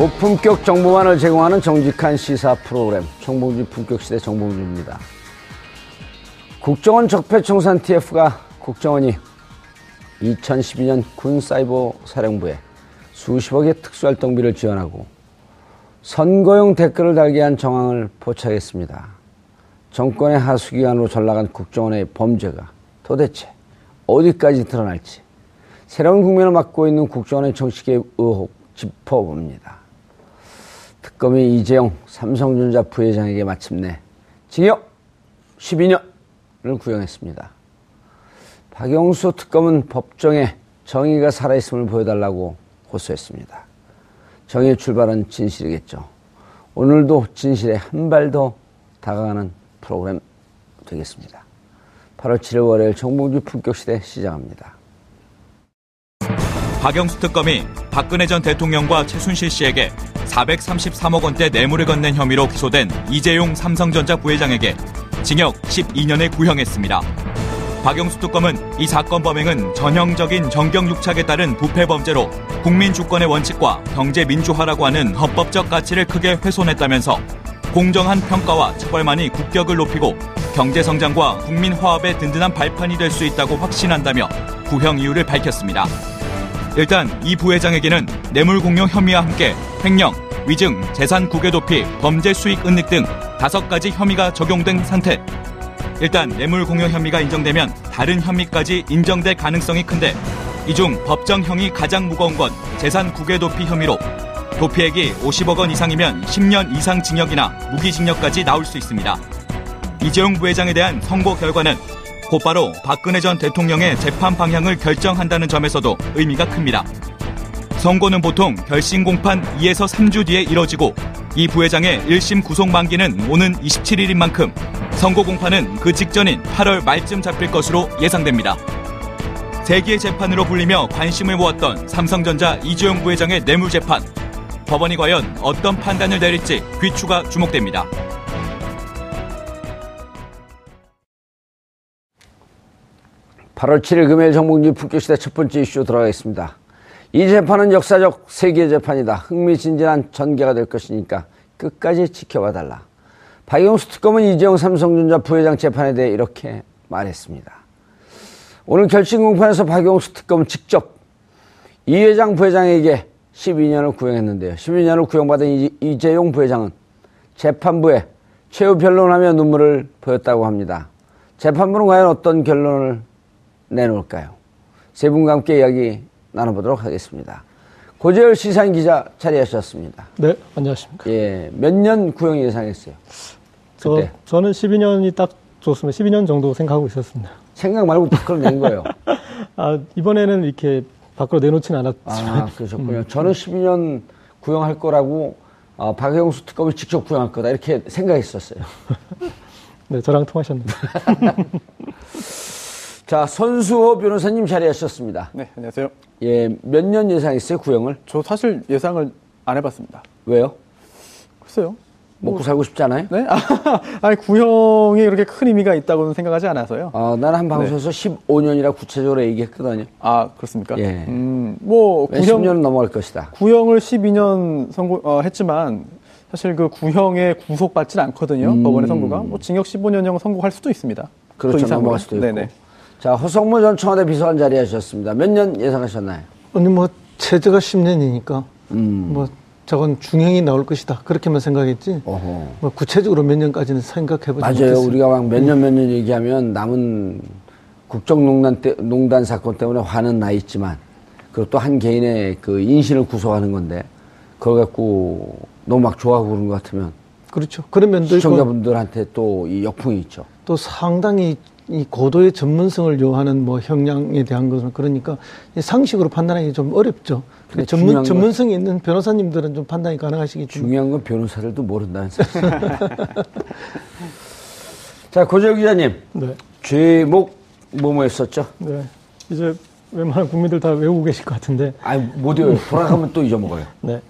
고품격 정보만을 제공하는 정직한 시사 프로그램 정봉주 품격시대 정봉주입니다. 국정원 적폐청산 TF가 국정원이 2012년 군사이버 사령부에 수십억의 특수활동비를 지원하고 선거용 댓글을 달게 한 정황을 포착했습니다. 정권의 하수기관으로 전락한 국정원의 범죄가 도대체 어디까지 드러날지 새로운 국면을 맞고 있는 국정원의 정치계 의혹 짚어봅니다. 특검이 이재용 삼성전자 부회장에게 마침내 징역 12년을 구형했습니다. 박영수 특검은 법정에 정의가 살아있음을 보여달라고 호소했습니다. 정의의 출발은 진실이겠죠. 오늘도 진실에 한 발 더 다가가는 프로그램 되겠습니다. 8월 7일 월요일 정봉주 품격시대 시작합니다. 박영수 특검이 박근혜 전 대통령과 최순실 씨에게 433억 원대 뇌물을 건넨 혐의로 기소된 이재용 삼성전자 부회장에게 징역 12년을 구형했습니다. 박영수 특검은 이 사건 범행은 전형적인 정경유착에 따른 부패 범죄로 국민 주권의 원칙과 경제 민주화라고 하는 헌법적 가치를 크게 훼손했다면서 공정한 평가와 처벌만이 국격을 높이고 경제 성장과 국민 화합의 든든한 발판이 될 수 있다고 확신한다며 구형 이유를 밝혔습니다. 일단 이 부회장에게는 뇌물 공여 혐의와 함께 횡령, 위증, 재산 국외 도피, 범죄 수익 은닉 등 다섯 가지 혐의가 적용된 상태. 일단 뇌물 공여 혐의가 인정되면 다른 혐의까지 인정될 가능성이 큰데 이 중 법정형이 가장 무거운 건 재산 국외 도피 혐의로 도피액이 50억 원 이상이면 10년 이상 징역이나 무기징역까지 나올 수 있습니다. 이재용 부회장에 대한 선고 결과는 곧바로 박근혜 전 대통령의 재판 방향을 결정한다는 점에서도 의미가 큽니다. 선고는 보통 결심 공판 2에서 3주 뒤에 이뤄지고 이 부회장의 1심 구속 만기는 오는 27일인 만큼 선고 공판은 그 직전인 8월 말쯤 잡힐 것으로 예상됩니다. 세기의 재판으로 불리며 관심을 모았던 삼성전자 이주영 부회장의 뇌물 재판. 법원이 과연 어떤 판단을 내릴지 귀추가 주목됩니다. (8월 7일) 금요일 정봉주 품격시대 첫 번째 이슈 들어가겠습니다. 이 재판은 역사적 세계 재판이다. 흥미진진한 전개가 될 것이니까 끝까지 지켜봐 달라. 박영수 특검은 이재용 삼성전자 부회장 재판에 대해 이렇게 말했습니다. 오늘 결심 공판에서 박영수 특검은 직접 이 회장 부회장에게 12년을 구형했는데요. 12년을 구형받은 이재용 부회장은 재판부에 최후 변론하며 눈물을 보였다고 합니다. 재판부는 과연 어떤 결론을 내놓을까요? 세 분과 함께 이야기 나눠보도록 하겠습니다. 고재열 시사인 기자 자리하셨습니다. 네, 안녕하십니까. 예, 몇 년 구형 예상했어요? 저, 그때 저 는 12년이 딱 좋습니다. 12년 정도 생각하고 있었습니다. 생각 말고 밖으로 낸 거예요. 아, 이번에는 이렇게 밖으로 내놓지는 않았지만. 아, 그러셨군요. 저는 12년 구형할 거라고 어, 박영수 특검이 직접 구형할 거다 이렇게 생각했었어요. 네, 저랑 통하셨는데. 자, 손수호 변호사님 자리하셨습니다. 네, 안녕하세요. 예, 몇 년 예상했어요, 구형을? 저 사실 예상을 안 해봤습니다. 왜요? 글쎄요. 먹고 살고 싶지 않아요? 네? 아, 아니, 구형이 그렇게 큰 의미가 있다고는 생각하지 않아서요. 어, 나는 한 방송에서 15년이라 구체적으로 얘기했거든요. 아, 그렇습니까? 예. 음, 뭐, 왜 구형, 10년은 넘어갈 것이다. 구형을 12년 선고, 어, 했지만, 사실 그 구형에 구속받지는 않거든요. 음. 법원의 선고가. 뭐, 징역 15년형 선고할 수도 있습니다. 그렇죠, 그. 넘어갈 수도 있고. 네네. 자, 허성모 전 청와대 비서관 자리하셨습니다. 몇 년 예상하셨나요? 아니, 뭐, 최저가 10년이니까, 음. 뭐, 저건 중형이 나올 것이다. 그렇게만 생각했지. 어허. 뭐, 구체적으로 몇 년까지는 생각해보지 맞아요. 못했어요. 우리가 막 몇 년 몇년 얘기하면 남은 국정농단 때, 농단 사건 때문에 화는 나 있지만 그것도 한 개인의 그 인신을 구속하는 건데 그걸 갖고 너무 막 좋아하고 그런 것 같으면 그렇죠. 그런 면도 시청자분들한테 또 이 역풍이 있죠. 또 상당히 이 고도의 전문성을 요하는 뭐 형량에 대한 것은 그러니까 이 상식으로 판단하기 좀 어렵죠. 근데 전문, 건- 전문성이 있는 변호사님들은 좀 판단이 가능하시겠지만. 중요한 건 변호사들도 모른다는 사실. 자, 고재혁 기자님. 네. 죄목 뭐뭐였었죠? 네. 이제 웬만한 국민들 다 외우고 계실 것 같은데. 아, 못 외워요. 돌아가면 또 잊어먹어요. 네.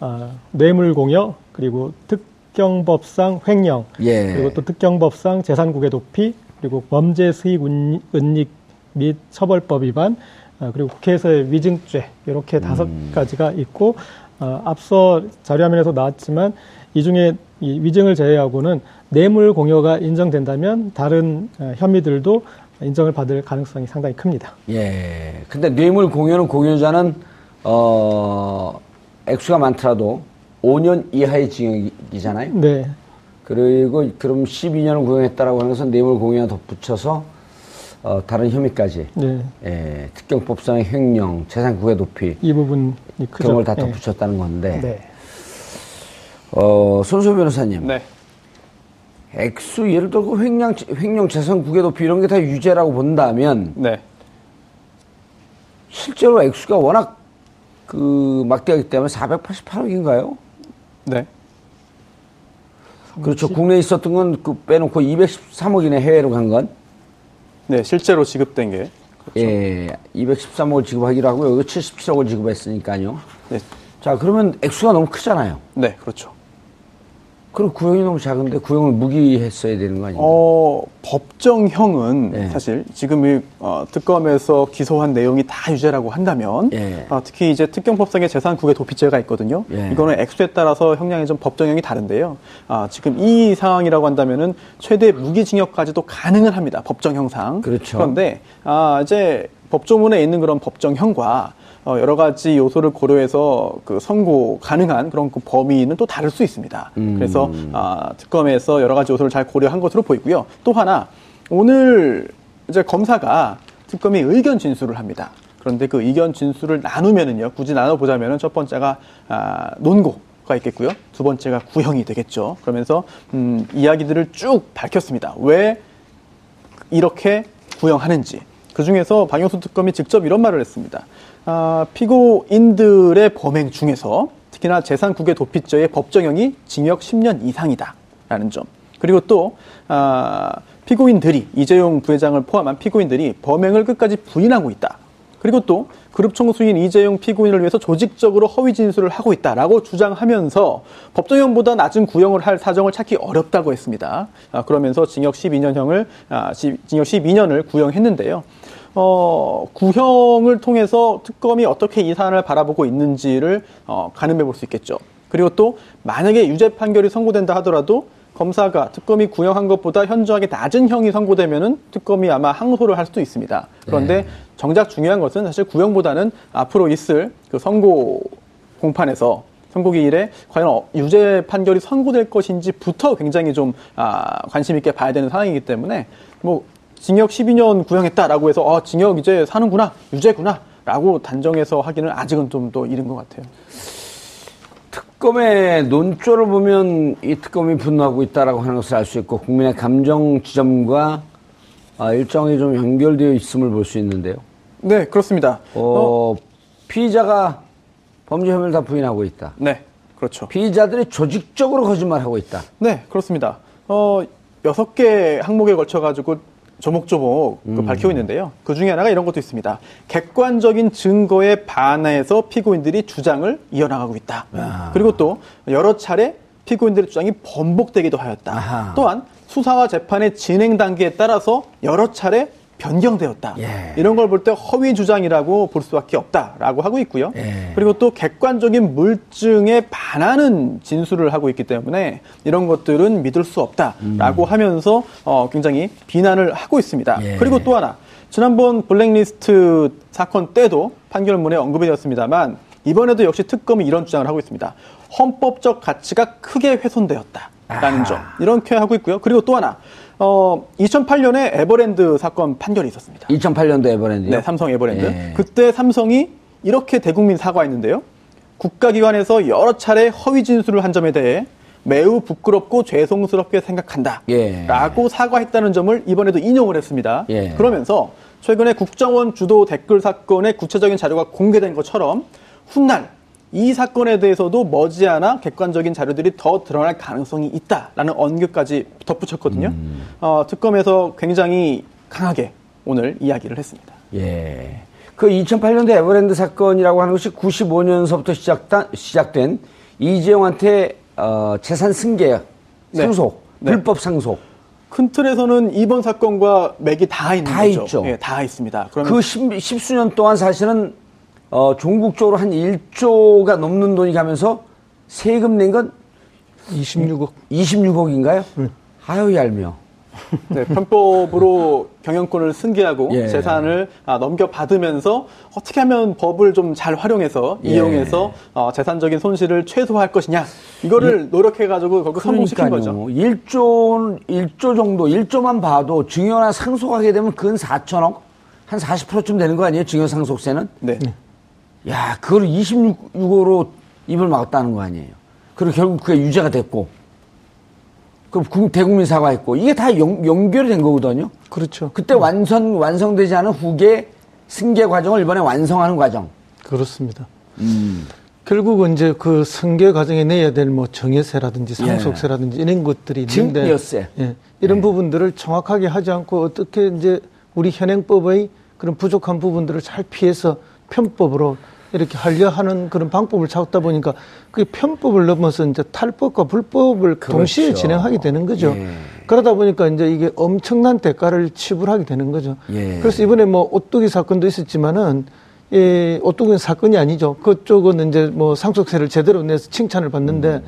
아, 뇌물공여, 그리고 특경법상 횡령, 예. 그리고 또 특경법상 재산국의 도피, 그리고 범죄 수익 운- 은닉 및 처벌법 위반, 아, 그리고 국회에서의 위증죄, 이렇게 다섯 가지가 있고, 아, 앞서 자료화면에서 나왔지만, 이 중에 이 위증을 제외하고는 뇌물 공여가 인정된다면 다른 어, 혐의들도 인정을 받을 가능성이 상당히 큽니다. 예. 근데 뇌물 공여는 공여자는 어 액수가 많더라도 5년 이하의 징역이잖아요. 네. 그리고 그럼 12년을 구형했다라고 하는 것은 뇌물 공여와 덧붙여서 어 다른 혐의까지 네. 예, 특경법상의 횡령, 재산 국외 도피 이 부분이 크죠. 그런 걸다 네. 덧붙였다는 건데 네. 어 손수 변호사님 네. 액수 예를 들고 횡령, 횡령 재산 국외 도피 이런 게 다 유죄라고 본다면 네. 실제로 액수가 워낙 그 막대하기 때문에 488억인가요? 네. 그렇죠. 국내에 있었던 건 그 빼놓고 213억이네 해외로 간 건. 네, 실제로 지급된 게. 예, 213억을 지급하기로 하고요. 여기 77억을 지급했으니까요. 네. 자, 그러면 액수가 너무 크잖아요. 네, 그렇죠. 그리고 구형이 너무 작은데 구형을 무기했어야 되는 거 아니에요? 어, 법정형은 네. 사실 지금 이 어, 특검에서 기소한 내용이 다 유죄라고 한다면 예. 어, 특히 이제 특경법상의 재산 국외 도피죄가 있거든요. 예. 이거는 액수에 따라서 형량이 좀 법정형이 다른데요. 아, 지금 이 상황이라고 한다면은 최대 무기징역까지도 가능은 합니다. 법정형상. 그렇죠. 그런데 아, 이제 법조문에 있는 그런 법정형과 어, 여러 가지 요소를 고려해서 그 선고 가능한 그런 그 범위는 또 다를 수 있습니다. 음. 그래서 아, 특검에서 여러 가지 요소를 잘 고려한 것으로 보이고요. 또 하나 오늘 이제 검사가 특검이 의견 진술을 합니다. 그런데 그 의견 진술을 나누면은요, 굳이 나눠보자면은 첫 번째가 아, 논고 가 있겠고요. 두 번째가 구형이 되겠죠. 그러면서 음, 이야기들을 쭉 밝혔습니다. 왜 이렇게 구형하는지. 그 중에서 박영수 특검이 직접 이런 말을 했습니다. 아, 피고인들의 범행 중에서 특히나 재산국외 도피죄의 법정형이 징역 10년 이상이다라는 점. 그리고 또 아, 피고인들이 이재용 부회장을 포함한 피고인들이 범행을 끝까지 부인하고 있다. 그리고 또 그룹 총수인 이재용 피고인을 위해서 조직적으로 허위 진술을 하고 있다라고 주장하면서 법정형보다 낮은 구형을 할 사정을 찾기 어렵다고 했습니다. 아, 그러면서 징역 12년형을 아, 지- 징역 12년을 구형했는데요. 어, 구형을 통해서 특검이 어떻게 이 사안을 바라보고 있는지를 어, 가늠해 볼 수 있겠죠. 그리고 또 만약에 유죄 판결이 선고된다 하더라도 검사가 특검이 구형한 것보다 현저하게 낮은 형이 선고되면은 특검이 아마 항소를 할 수도 있습니다. 그런데 정작 중요한 것은 사실 구형보다는 앞으로 있을 그 선고 공판에서 선고기일에 과연 어- 유죄 판결이 선고될 것인지부터 굉장히 좀 아, 관심 있게 봐야 되는 상황이기 때문에 뭐 징역 12년 구형했다라고 해서 어, 징역 이제 사는구나 유죄구나 라고 단정해서 하기는 아직은 좀더 이른 것 같아요. 특검의 논조를 보면 이 특검이 분노하고 있다라고 하는 것을 알 수 있고 국민의 감정 지점과 아, 일정이 좀 연결되어 있음을 볼 수 있는데요. 네, 그렇습니다. 어, 피의자가 범죄 혐의를 다 부인하고 있다. 네, 그렇죠. 피의자들이 조직적으로 거짓말하고 있다. 네, 그렇습니다. 어, 여섯 개 항목에 걸쳐가지고 조목조목 그 음. 밝히고 있는데요. 그 중에 하나가 이런 것도 있습니다. 객관적인 증거에 반해서 피고인들이 주장을 이어나가고 있다. 그리고 또 여러 차례 피고인들의 주장이 번복되기도 하였다. 아하. 또한 수사와 재판의 진행 단계에 따라서 여러 차례 변경되었다. 예. 이런 걸 볼 때 허위 주장이라고 볼 수밖에 없다라고 하고 있고요. 예. 그리고 또 객관적인 물증에 반하는 진술을 하고 있기 때문에 이런 것들은 믿을 수 없다라고 하면서 어, 굉장히 비난을 하고 있습니다. 예. 그리고 또 하나 지난번 블랙리스트 사건 때도 판결문에 언급이 되었습니다만 이번에도 역시 특검이 이런 주장을 하고 있습니다. 헌법적 가치가 크게 훼손되었다라는 아하. 점 이렇게 하고 있고요. 그리고 또 하나 어, 2008년에 에버랜드 사건 판결이 있었습니다. 2008년도 에버랜드요. 네, 삼성 에버랜드. 예. 그때 삼성이 이렇게 대국민 사과했는데요. 국가기관에서 여러 차례 허위 진술을 한 점에 대해 매우 부끄럽고 죄송스럽게 생각한다. 예. 라고 사과했다는 점을 이번에도 인용을 했습니다. 예. 그러면서 최근에 국정원 주도 댓글 사건의 구체적인 자료가 공개된 것처럼 훗날 이 사건에 대해서도 머지않아 객관적인 자료들이 더 드러날 가능성이 있다라는 언급까지 덧붙였거든요. 음. 어, 특검에서 굉장히 강하게 오늘 이야기를 했습니다. 예. 그 2008년도 에버랜드 사건이라고 하는 것이 95년서부터 시작된, 시작된 이재용한테 어, 재산 승계, 네. 상속, 네. 불법 상속. 큰 틀에서는 이번 사건과 맥이 다 있는 다 거죠. 있죠. 예, 다 있습니다. 그러면 그 십, 십수년 동안 사실은 어, 종국적으로 한 1조가 넘는 돈이 가면서 세금 낸 건 26억. 26억인가요? 아유 얄미워. 네, 편법으로 경영권을 승계하고 예. 재산을 아, 넘겨받으면서 어떻게 하면 법을 좀 잘 활용해서 예. 이용해서 어, 재산적인 손실을 최소화할 것이냐 이거를 노력해가지고 결국 성공시킨 거죠. 그러니까요. 1조, 1조 정도, 1조만 봐도 증여나 상속하게 되면 근 4천억? 한 40%쯤 되는 거 아니에요? 증여 상속세는? 네. 야, 그걸 26억으로 입을 막았다는 거 아니에요? 그리고 결국 그게 유죄가 됐고, 그럼 국- 대국민 사과했고, 이게 다 연, 연결이 된 거거든요? 그렇죠. 그때 완성, 완성되지 않은 후계 승계 과정을 이번에 완성하는 과정. 그렇습니다. 음. 결국은 이제 그 승계 과정에 내야 될 뭐 정예세라든지 상속세라든지 이런 것들이 있는데 증여세. 예, 이런 부분들을 정확하게 하지 않고 어떻게 이제 우리 현행법의 그런 부족한 부분들을 잘 피해서 편법으로 이렇게 하려 하는 그런 방법을 찾다 보니까 그 편법을 넘어서 이제 탈법과 불법을 동시에 그렇죠. 진행하게 되는 거죠. 예. 그러다 보니까 이제 이게 엄청난 대가를 치불하게 되는 거죠. 예. 그래서 이번에 뭐 오뚜기 사건도 있었지만은 예, 오뚜기는 사건이 아니죠. 그쪽은 이제 뭐 상속세를 제대로 내서 칭찬을 받는데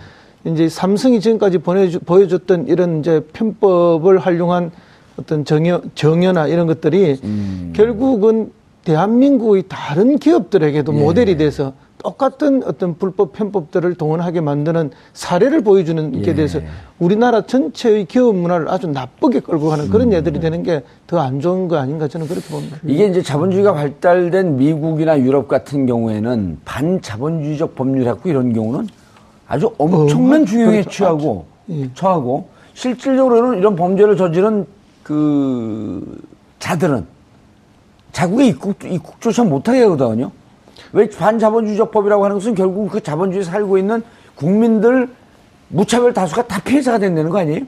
음. 이제 삼성이 지금까지 보내주, 보여줬던 이런 이제 편법을 활용한 어떤 정여, 정여나 이런 것들이 음. 결국은 대한민국의 다른 기업들에게도 예. 모델이 돼서 똑같은 어떤 불법 편법들을 동원하게 만드는 사례를 보여주는 게 예. 돼서 우리나라 전체의 기업 문화를 아주 나쁘게 끌고 가는 음. 그런 예들이 되는 게 더 안 좋은 거 아닌가 저는 그렇게 봅니다. 이게 이제 자본주의가 발달된 미국이나 유럽 같은 경우에는 반자본주의적 법률하고 이런 경우는 아주 엄청난 어마- 중형에 그렇죠. 취하고 예. 처하고 실질적으로는 이런 범죄를 저지른 그 자들은 자국에 입국, 입국조차 못하게 하거든요. 왜 반자본주의적 법이라고 하는 것은 결국 그 자본주의에 살고 있는 국민들 무차별 다수가 다 피해자가 된다는 거 아니에요?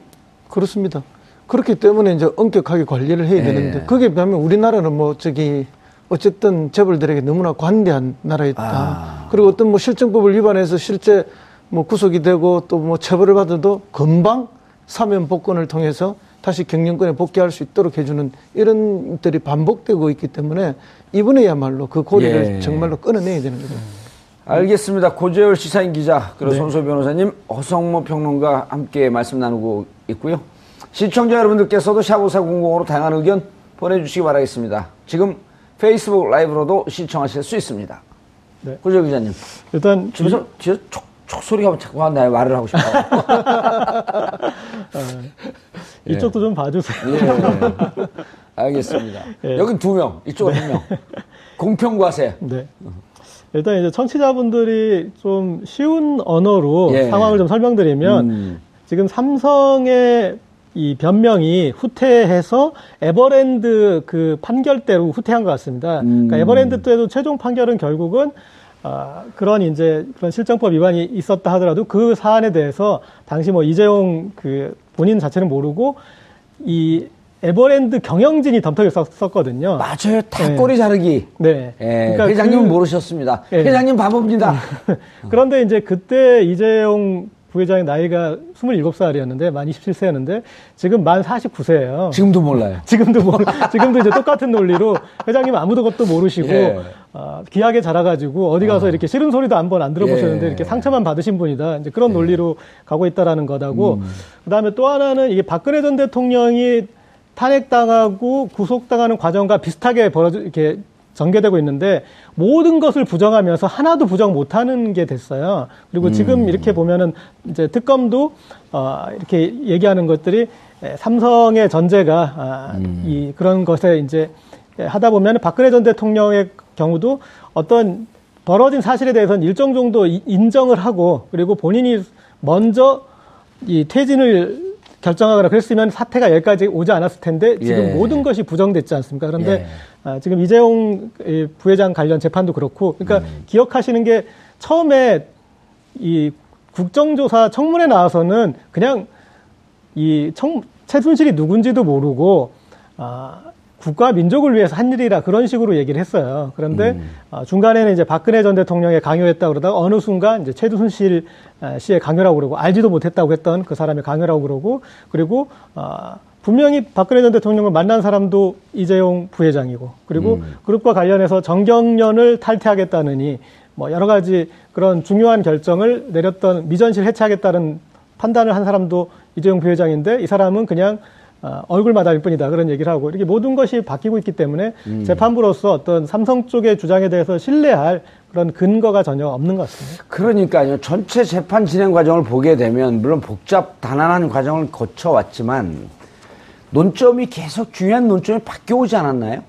그렇습니다. 그렇기 때문에 이제 엄격하게 관리를 해야 예. 되는데 거기에 비하면 우리나라는 뭐 저기 어쨌든 재벌들에게 너무나 관대한 나라였다. 아. 그리고 어떤 뭐 실정법을 위반해서 실제 뭐 구속이 되고 또 뭐 처벌을 받아도 금방 사면 복권을 통해서 다시 경영권에 복귀할 수 있도록 해주는 이런 것들이 반복되고 있기 때문에 이번에야말로 그 고리를 예. 정말로 끊어내야 되는 거죠. 알겠습니다. 고재열 시사인 기자, 그리고 네. 손소 변호사님, 허성모 평론가 함께 말씀 나누고 있고요. 시청자 여러분들께서도 샤보사 공공으로 다양한 의견 보내주시기 바라겠습니다. 지금 페이스북 라이브로도 시청하실 수 있습니다. 네. 고재열 기자님, 일단 집에서 뒤에서 촉, 촉 소리가 자꾸 나 말을 하고 싶어요. 이쪽도 좀 봐주세요. 예. 알겠습니다. 예. 여긴 두 명, 이쪽은 한 명. 공평과세. 네. 일단 이제 청취자분들이 좀 쉬운 언어로 예. 상황을 좀 설명드리면 음. 지금 삼성의 이 변명이 후퇴해서 에버랜드 그 판결대로 후퇴한 것 같습니다. 음. 그러니까 에버랜드 때도 최종 판결은 결국은 아, 그런 이제 그런 실정법 위반이 있었다 하더라도 그 사안에 대해서 당시 뭐 이재용 그 본인 자체는 모르고 이 에버랜드 경영진이 덤터기를 썼, 썼거든요. 맞아요. 다 네. 꼬리 자르기. 네. 예, 회장님은 그- 모르셨습니다. 예. 회장님 바보입니다. 그런데 이제 그때 이재용 부회장의 나이가 27살이었는데 만 27세였는데 지금 만 49세예요. 지금도 몰라요. 지금도 모 지금도 이제 똑같은 논리로 회장님 아무도 것도 모르시고 예. 어, 귀하게 자라가지고 어디 가서 이렇게 싫은 소리도 한번 안 들어보셨는데 예. 이렇게 상처만 받으신 분이다. 이제 그런 논리로 가고 있다라는 거다고. 음. 그다음에 또 하나는 이게 박근혜 전 대통령이 탄핵당하고 구속당하는 과정과 비슷하게 벌어져 이렇게 전개되고 있는데 모든 것을 부정하면서 하나도 부정 못하는 게 됐어요. 그리고 지금 이렇게 보면은 이제 특검도 어, 이렇게 얘기하는 것들이 에, 삼성의 전제가 아, 이 그런 것에 이제 에, 하다 보면 박근혜 전 대통령의 경우도 어떤 벌어진 사실에 대해서는 일정 정도 이- 인정을 하고 그리고 본인이 먼저 이 퇴진을 결정하거나 그랬으면 사태가 여기까지 오지 않았을 텐데 지금 예. 모든 것이 부정됐지 않습니까? 그런데 예. 아, 지금 이재용 이 부회장 관련 재판도 그렇고 그러니까 음. 기억하시는 게 처음에 이 국정조사 청문회 나와서는 그냥 이 청, 최순실이 누군지도 모르고 아, 국가 민족을 위해서 한 일이라 그런 식으로 얘기를 했어요. 그런데 음. 아, 중간에는 이제 박근혜 전 대통령의 강요했다 그러다가 어느 순간 이제 최순실 아, 씨의 강요라고 그러고 알지도 못했다고 했던 그 사람의 강요라고 그러고 그리고 아, 분명히 박근혜 전 대통령을 만난 사람도 이재용 부회장이고 그리고 음. 그룹과 관련해서 정경련을 탈퇴하겠다느니 뭐 여러 가지 그런 중요한 결정을 내렸던 미전실 해체하겠다는 판단을 한 사람도 이재용 부회장인데 이 사람은 그냥 어, 얼굴 마담일 뿐이다 그런 얘기를 하고 이렇게 모든 것이 바뀌고 있기 때문에 음. 재판부로서 어떤 삼성 쪽의 주장에 대해서 신뢰할 그런 근거가 전혀 없는 것 같습니다. 그러니까요. 전체 재판 진행 과정을 보게 되면 물론 복잡 단안한 과정을 거쳐왔지만 논점이 계속 중요한 논점이 바뀌어오지 않았나요?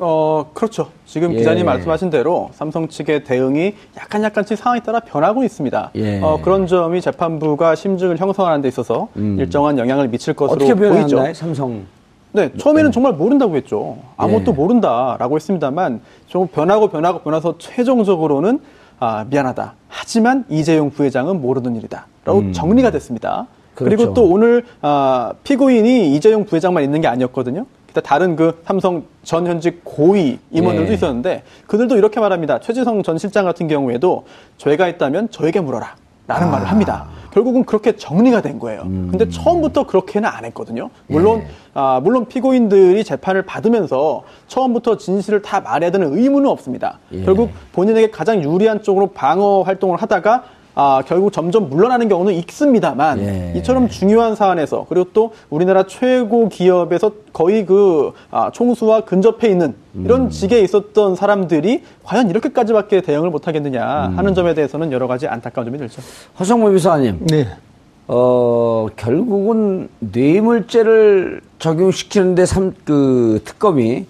어, 그렇죠. 지금 예. 기자님 말씀하신 대로 삼성 측의 대응이 약간 약간씩 상황에 따라 변하고 있습니다. 예. 어, 그런 점이 재판부가 심증을 형성하는 데 있어서 일정한 영향을 미칠 것으로 어떻게 보이죠. 변했나요? 삼성. 네, 처음에는 정말 모른다고 했죠. 아무것도 예. 모른다라고 했습니다만 좀 변하고 변하고 변해서 최종적으로는 아, 미안하다. 하지만 이재용 부회장은 모르는 일이다 라고 정리가 됐습니다. 그 음. 그렇죠. 리고또 오늘 아, 피고인이 이재용 부회장만 있는 게 아니었거든요. 기타 다른 그 삼성 전 현직 고위 임원들도 예. 있었는데 그들도 이렇게 말합니다. 최지성 전 실장 같은 경우에도 죄가 있다면 저에게 물어라. 라는 말을 합니다. 결국은 그렇게 정리가 된 거예요. 근데 처음부터 그렇게는 안 했거든요. 물론, 아, 물론 피고인들이 재판을 받으면서 처음부터 진실을 다 말해야 되는 의무는 없습니다. 예. 결국 본인에게 가장 유리한 쪽으로 방어 활동을 하다가 아, 결국 점점 물러나는 경우는 있습니다만 예. 이처럼 중요한 사안에서 그리고 또 우리나라 최고 기업에서 거의 그 아, 총수와 근접해 있는 이런 음. 직에 있었던 사람들이 과연 이렇게까지밖에 대응을 못 하겠느냐 음. 하는 점에 대해서는 여러 가지 안타까운 점이 들죠. 허성모 비서관님. 네. 어, 결국은 뇌물죄를 적용시키는데 삼, 그 특검이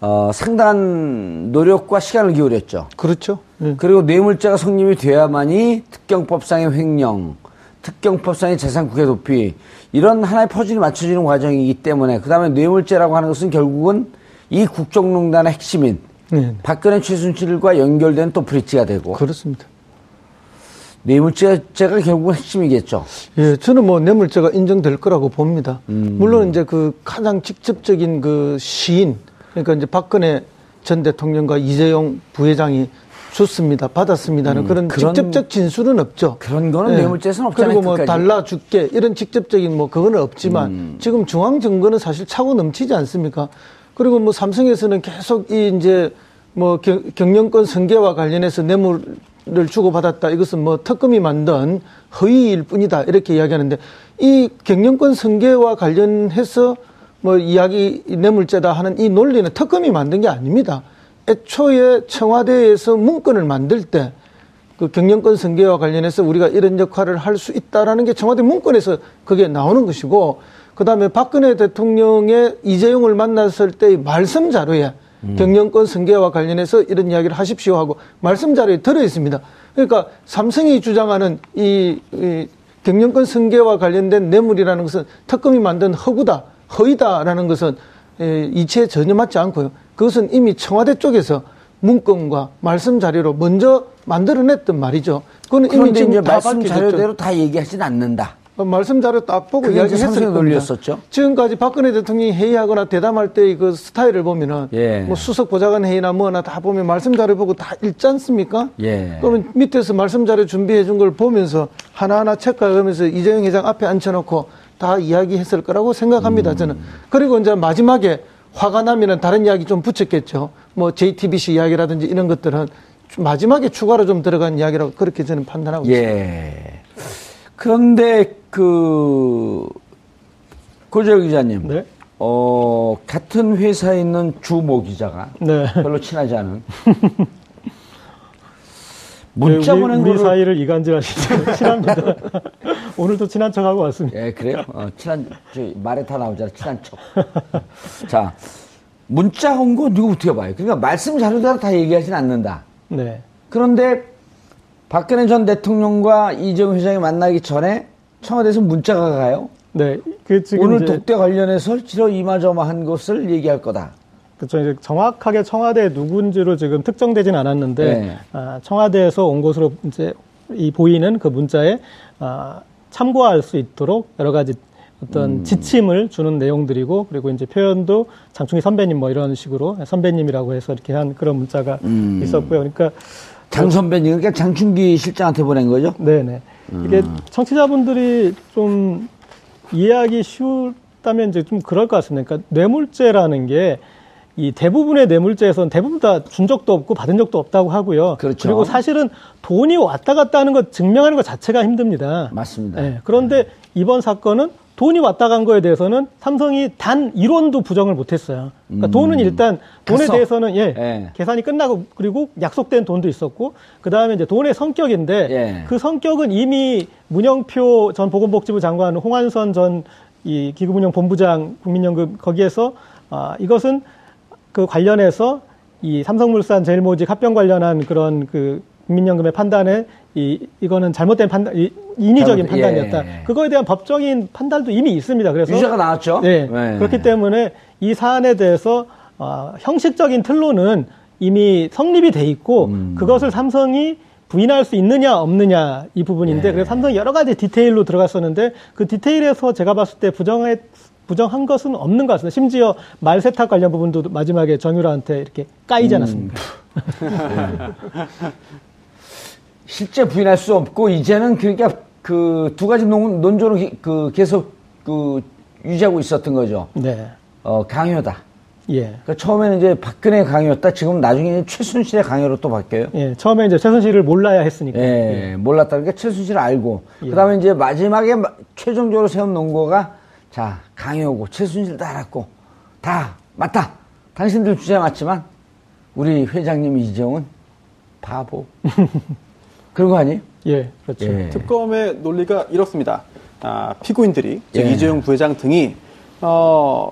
어, 상당한 노력과 시간을 기울였죠. 그렇죠. 예. 그리고 뇌물죄가 성립이 돼야만이 특경법상의 횡령, 특경법상의 재산국회 도피 이런 하나의 퍼즐이 맞춰지는 과정이기 때문에 그 다음에 뇌물죄라고 하는 것은 결국은 이 국정농단의 핵심인 네. 박근혜 최순실과 연결된 또 브릿지가 되고 그렇습니다. 뇌물죄가 결국은 핵심이겠죠. 예, 저는 뭐 뇌물죄가 인정될 거라고 봅니다. 음. 물론 이제 그 가장 직접적인 그 시인, 그러니까 이제 박근혜 전 대통령과 이재용 부회장이 줬습니다, 받았습니다는 그런, 음, 그런- 직접적 진술은 없죠. 그런 거는 뇌물죄에서는 없잖아요, 그리고 뭐 끝까지. 달라 줄게 이런 직접적인 뭐 그거는 없지만 음. 지금 중앙 증거는 사실 차고 넘치지 않습니까? 그리고 뭐 삼성에서는 계속 이 이제 뭐 경, 경영권 승계와 관련해서 뇌물을 주고받았다. 이것은 뭐 특검이 만든 허위일 뿐이다. 이렇게 이야기하는데 이 경영권 승계와 관련해서 뭐 이야기 뇌물죄다 하는 이 논리는 특검이 만든 게 아닙니다. 애초에 청와대에서 문건을 만들 때 그 경영권 승계와 관련해서 우리가 이런 역할을 할 수 있다라는 게 청와대 문건에서 그게 나오는 것이고 그다음에 박근혜 대통령의 이재용을 만났을 때의 말씀 자료에 경영권 승계와 관련해서 이런 이야기를 하십시오 하고 말씀 자료에 들어 있습니다. 그러니까 삼성이 주장하는 이, 이 경영권 승계와 관련된 뇌물이라는 것은 특검이 만든 허구다, 허위다라는 것은 에, 이치에 전혀 맞지 않고요. 그것은 이미 청와대 쪽에서 문건과 말씀 자료로 먼저 만들어냈던 말이죠. 그거는 이미 지금 이제 다 말씀. 자료대로 다 얘기하진 않는다. 어, 말씀 자료 딱 보고 이야기했을 겁니다. 지금까지 박근혜 대통령이 회의하거나 대담할 때 그 스타일을 보면은 예. 뭐 수석 보좌관 회의나 뭐나 다 보면 말씀 자료 보고 다 읽지 않습니까? 예. 그러면 밑에서 말씀 자료 준비해 준 걸 보면서 하나하나 체크하면서 이재용 회장 앞에 앉혀놓고 다 이야기했을 거라고 생각합니다. 저는. 그리고 이제 마지막에 화가 나면은 다른 이야기 좀 붙였겠죠. 뭐 JTBC 이야기라든지 이런 것들은 좀 마지막에 추가로 좀 들어간 이야기라고 그렇게 저는 판단하고 있습니다. 예. 그런데 그 고재혁 기자님, 네. 어 같은 회사에 있는 주모 기자가 네. 별로 친하지 않은 문자 우리, 보낸 우리 거를 사이를 이간질하시죠. 친합니다. 오늘도 친한 척하고 왔습니다. 예 그래요? 어, 친한 저 말에 다 나오잖아 친한 척. 자 문자 온 거 누구 어떻게 봐요? 그러니까 말씀 자료대로 다 얘기하진 않는다. 네. 그런데 박근혜 전 대통령과 이재용 회장이 만나기 전에 청와대에서 문자가 가요. 네. 그 지금 오늘 이제 독대 관련해서 실제로 이마저마한 것을 얘기할 거다. 그렇죠. 이제 정확하게 청와대 누군지로 지금 특정되진 않았는데 네. 아, 청와대에서 온 것으로 이제 이 보이는 그 문자에 아, 참고할 수 있도록 여러 가지 어떤 음. 지침을 주는 내용들이고 그리고 이제 표현도 장충희 선배님 뭐 이런 식으로 선배님이라고 해서 이렇게 한 그런 문자가 음. 있었고요. 그러니까 장 선배님, 그러니까 장충기 실장한테 보낸 거죠? 네네. 이게 청취자분들이 좀 이해하기 쉬웠다면 이제 좀 그럴 것 같습니다. 그러니까 뇌물죄라는 게 이 대부분의 뇌물죄에서는 대부분 다 준 적도 없고 받은 적도 없다고 하고요. 그렇죠. 리고 사실은 돈이 왔다 갔다 하는 것 증명하는 것 자체가 힘듭니다. 맞습니다. 네, 그런데 이번 사건은 돈이 왔다 간 거에 대해서는 삼성이 단 1원도 부정을 못했어요. 그러니까 음. 돈은 일단 돈에 갔어. 대해서는 예, 예. 계산이 끝나고 그리고 약속된 돈도 있었고 그 다음에 이제 돈의 성격인데 예. 그 성격은 이미 문영표 전 보건복지부 장관, 홍한선 전 이 기금운용 본부장 국민연금 거기에서 아 이것은 그 관련해서 이 삼성물산 제일모직 합병 관련한 그런 그 국민연금의 판단에 이 이거는 잘못된 판단, 이, 인위적인 잘못- 예, 판단이었다. 예. 그거에 대한 법적인 판단도 이미 있습니다. 그래서 유죄가 나왔죠? 네. 네. 그렇기 때문에 이 사안에 대해서 어, 형식적인 틀로는 이미 성립이 돼 있고 음. 그것을 삼성이 부인할 수 있느냐 없느냐 이 부분인데 네. 그래서 삼성이 여러 가지 디테일로 들어갔었는데 그 디테일에서 제가 봤을 때 부정해 부정한 것은 없는 것 같습니다. 심지어 말 세탁 관련 부분도 마지막에 정유라한테 이렇게 까이지 않았습니까? 실제 부인할 수 없고 이제는 그러니까 그 두 가지 논, 논조로 기- 그 계속 그 유지하고 있었던 거죠. 네. 어, 강요다. 예. 그러니까 처음에는 이제 박근혜 강요였다. 지금 나중에 최순실의 강요로 또 바뀌어요. 예. 처음에 이제 최순실을 몰라야 했으니까. 예, 몰랐다. 그러니까 최순실을 알고. 예. 그 다음에 이제 마지막에 마- 최종적으로 세운 논거가 자, 강요고, 최순실 다 알았고, 다 맞다. 당신들 주제 맞지만, 우리 회장님 이재용은 바보. 그런 거 아니에요? 예. 그렇죠. 예. 특검의 논리가 이렇습니다. 아, 피고인들이 즉 예. 이재용 부회장 등이 어,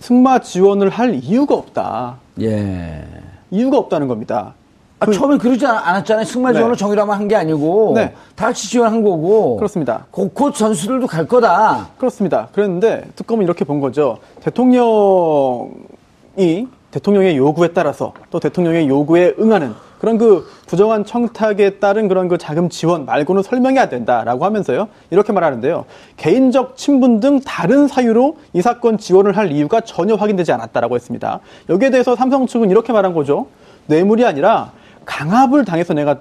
승마 지원을 할 이유가 없다. 예. 이유가 없다는 겁니다. 아, 처음엔 그러지 않- 않았잖아요. 승마 지원을 네. 정의라만 한 게 아니고, 네. 다 같이 지원한 거고, 그렇습니다. 곧, 곧 전수들도 갈 거다. 그렇습니다. 그랬는데 특검은 이렇게 본 거죠. 대통령이 대통령의 요구에 따라서 또 대통령의 요구에 응하는 그런 그 부정한 청탁에 따른 그런 그 자금 지원 말고는 설명이 안 된다라고 하면서요. 이렇게 말하는데요. 개인적 친분 등 다른 사유로 이 사건 지원을 할 이유가 전혀 확인되지 않았다라고 했습니다. 여기에 대해서 삼성 측은 이렇게 말한 거죠. 뇌물이 아니라 강압을 당해서 내가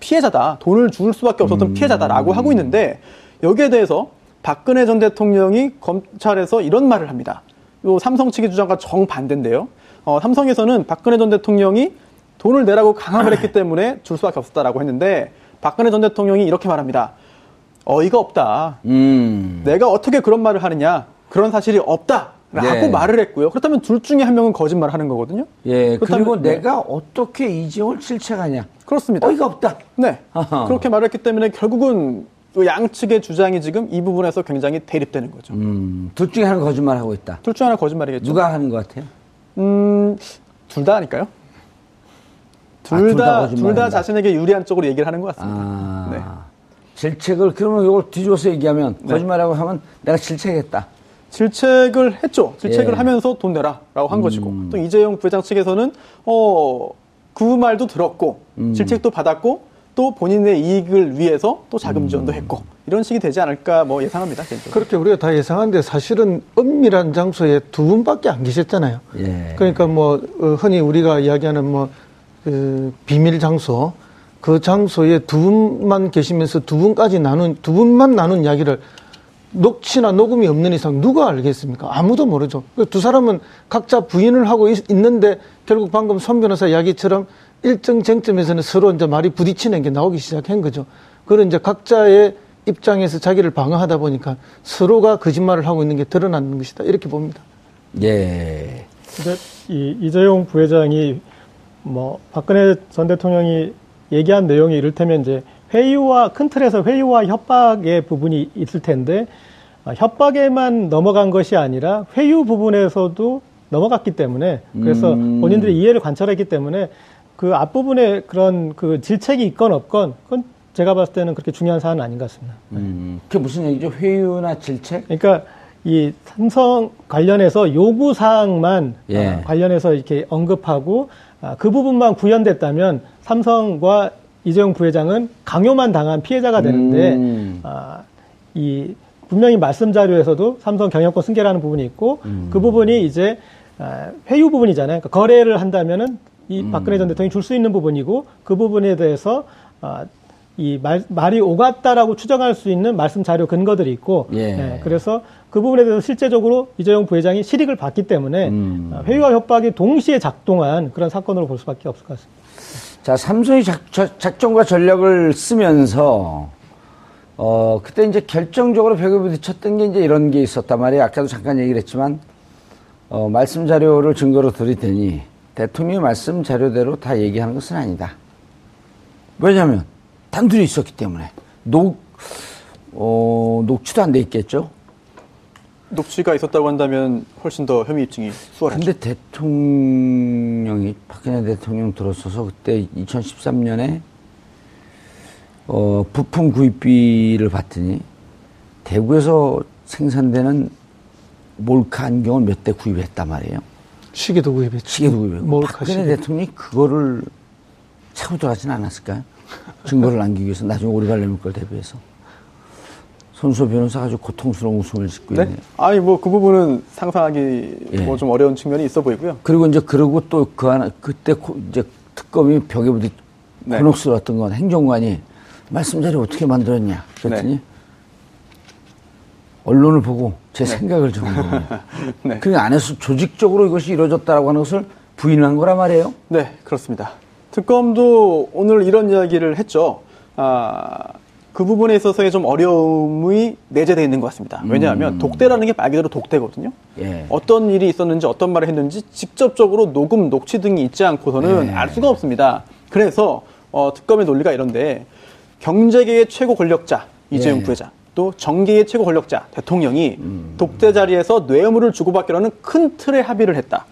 피해자다. 돈을 줄 수밖에 없었던 피해자다라고 하고 있는데 여기에 대해서 박근혜 전 대통령이 검찰에서 이런 말을 합니다. 요 삼성 측의 주장과 정반대인데요. 어, 삼성에서는 박근혜 전 대통령이 돈을 내라고 강압을 했기 때문에 줄 수밖에 없었다라고 했는데 박근혜 전 대통령이 이렇게 말합니다. 어이가 없다. 음. 내가 어떻게 그런 말을 하느냐. 그런 사실이 없다. 라고 네. 말을 했고요. 그렇다면 둘 중에 한 명은 거짓말을 하는 거거든요. 예, 그렇다면- 그리고 네. 내가 어떻게 이재용을 실책하냐. 그렇습니다. 어이가 없다. 네. 아하. 그렇게 말했기 때문에 결국은 그 양측의 주장이 지금 이 부분에서 굉장히 대립되는 거죠. 음, 둘 중에 하나 거짓말 하고 있다. 둘중 하나 거짓말이겠죠. 누가 하는 것 같아요? 음, 둘 다 아닐까요? 아, 둘둘다 다, 거짓말한다. 둘다 자신에게 유리한 쪽으로 얘기를 하는 것 같습니다. 아, 네. 질책을 그러면 이걸 뒤집어서 얘기하면 네. 거짓말하고 하면 내가 질책했다. 질책을 했죠. 질책을 예. 음. 하면서 돈 내라라고 한 것이고 또 이재용 부회장 측에서는 어, 그 말도 들었고 음. 질책도 받았고 또 본인의 이익을 위해서 또 자금 지원도 음. 했고 이런 식이 되지 않을까 뭐 예상합니다. 개인적으로. 그렇게 우리가 다 예상하는데 사실은 엄밀한 장소에 두 분밖에 안 계셨잖아요. 예. 그러니까 뭐 어, 흔히 우리가 이야기하는 뭐 그 비밀 장소 그 장소에 두 분만 계시면서 두 분까지 나눈 두 분만 나눈 이야기를 녹취나 녹음이 없는 이상 누가 알겠습니까? 아무도 모르죠. 그두 사람은 각자 부인을 하고 있, 는데 결국 방금 손 변호사 이야기처럼 일정 쟁점에서는 서로 이제 말이 부딪히는 게 나오기 시작한 거죠. 그런 이제 각자의 입장에서 자기를 방어하다 보니까 서로가 거짓말을 하고 있는 게 드러나는 것이다. 이렇게 봅니다. 예. 근데 이 이재용 부회장이 뭐 박근혜 전 대통령이 얘기한 내용이 이를테면 이제 회유와 큰 틀에서 회유와 협박의 부분이 있을 텐데 아, 협박에만 넘어간 것이 아니라 회유 부분에서도 넘어갔기 때문에 그래서 음. 본인들이 이해를 관철했기 때문에 그 앞부분에 그런 그 질책이 있건 없건 그건 제가 봤을 때는 그렇게 중요한 사안은 아닌 것 같습니다. 음, 그게 무슨 얘기죠? 회유나 질책? 그러니까 이 삼성 관련해서 요구 사항만 예. 아, 관련해서 이렇게 언급하고 아, 그 부분만 구현됐다면 삼성과 이재용 부회장은 강요만 당한 피해자가 되는데 음. 아, 이 분명히 말씀 자료에서도 삼성 경영권 승계라는 부분이 있고 음. 그 부분이 이제 아, 회유 부분이잖아요. 그러니까 거래를 한다면은 이 음. 박근혜 전 대통령이 줄 수 있는 부분이고 그 부분에 대해서 아, 이 말, 말이 오갔다라고 추정할 수 있는 말씀 자료 근거들이 있고 예. 그래서 그 부분에 대해서 실제적으로 이재용 부회장이 실익을 봤기 때문에 음. 아, 회유와 협박이 동시에 작동한 그런 사건으로 볼 수밖에 없을 것 같습니다. 자, 삼성이 작전과 전략을 쓰면서, 어, 그때 이제 결정적으로 벽에 부딪혔던 게 이제 이런 게 있었단 말이에요. 아까도 잠깐 얘기를 했지만, 어, 말씀 자료를 증거로 들이대니 대통령의 말씀 자료대로 다 얘기하는 것은 아니다. 왜냐하면 단둘이 있었기 때문에 녹, 어, 녹취도 안 돼 있겠죠. 녹취가 있었다고 한다면 훨씬 더 혐의 입증이 수월하죠. 근데 대통령이 박근혜 대통령 들어서서 그때 2013년에 어, 부품 구입비를 받더니 대구에서 생산되는 몰카 안경을 몇 대 구입했단 말이에요. 시계도 구입했죠. 시계도 구입했고 몰카 박근혜 시계. 대통령이 그거를 차고 들어가지는 않았을까요? 증거를 남기기 위해서 나중에 오래 가려면 걸 대비해서 손수 변호사가 아주 고통스러운 웃음을 짓고 네? 있네요. 아니 뭐 그 부분은 상상하기 예. 뭐좀 어려운 측면이 있어 보이고요. 그리고 이제 그러고 또 그 하나 그때 고- 이제 특검이 벽에 부딪 네. 곤혹스러웠던 건 행정관이 말씀 자료 어떻게 만들었냐 그랬더니 네. 언론을 보고 제 생각을 적은 겁니다. 네. 그 안에서 조직적으로 이것이 이루어졌다라고 하는 것을 부인한 거란 말이에요. 네, 그렇습니다. 특검도 오늘 이런 이야기를 했죠. 아, 그 부분에 있어서의 좀 어려움이 내재되어 있는 것 같습니다. 왜냐하면 독대라는 게 말 그대로 독대거든요. 예. 어떤 일이 있었는지 어떤 말을 했는지 직접적으로 녹음, 녹취 등이 있지 않고서는 네. 알 수가 없습니다. 그래서 어, 특검의 논리가 이런데 경제계의 최고 권력자 이재용 예. 부회장 또 정계의 최고 권력자 대통령이 음. 독대 자리에서 뇌물을 주고받기로는 큰 틀의 합의를 했다.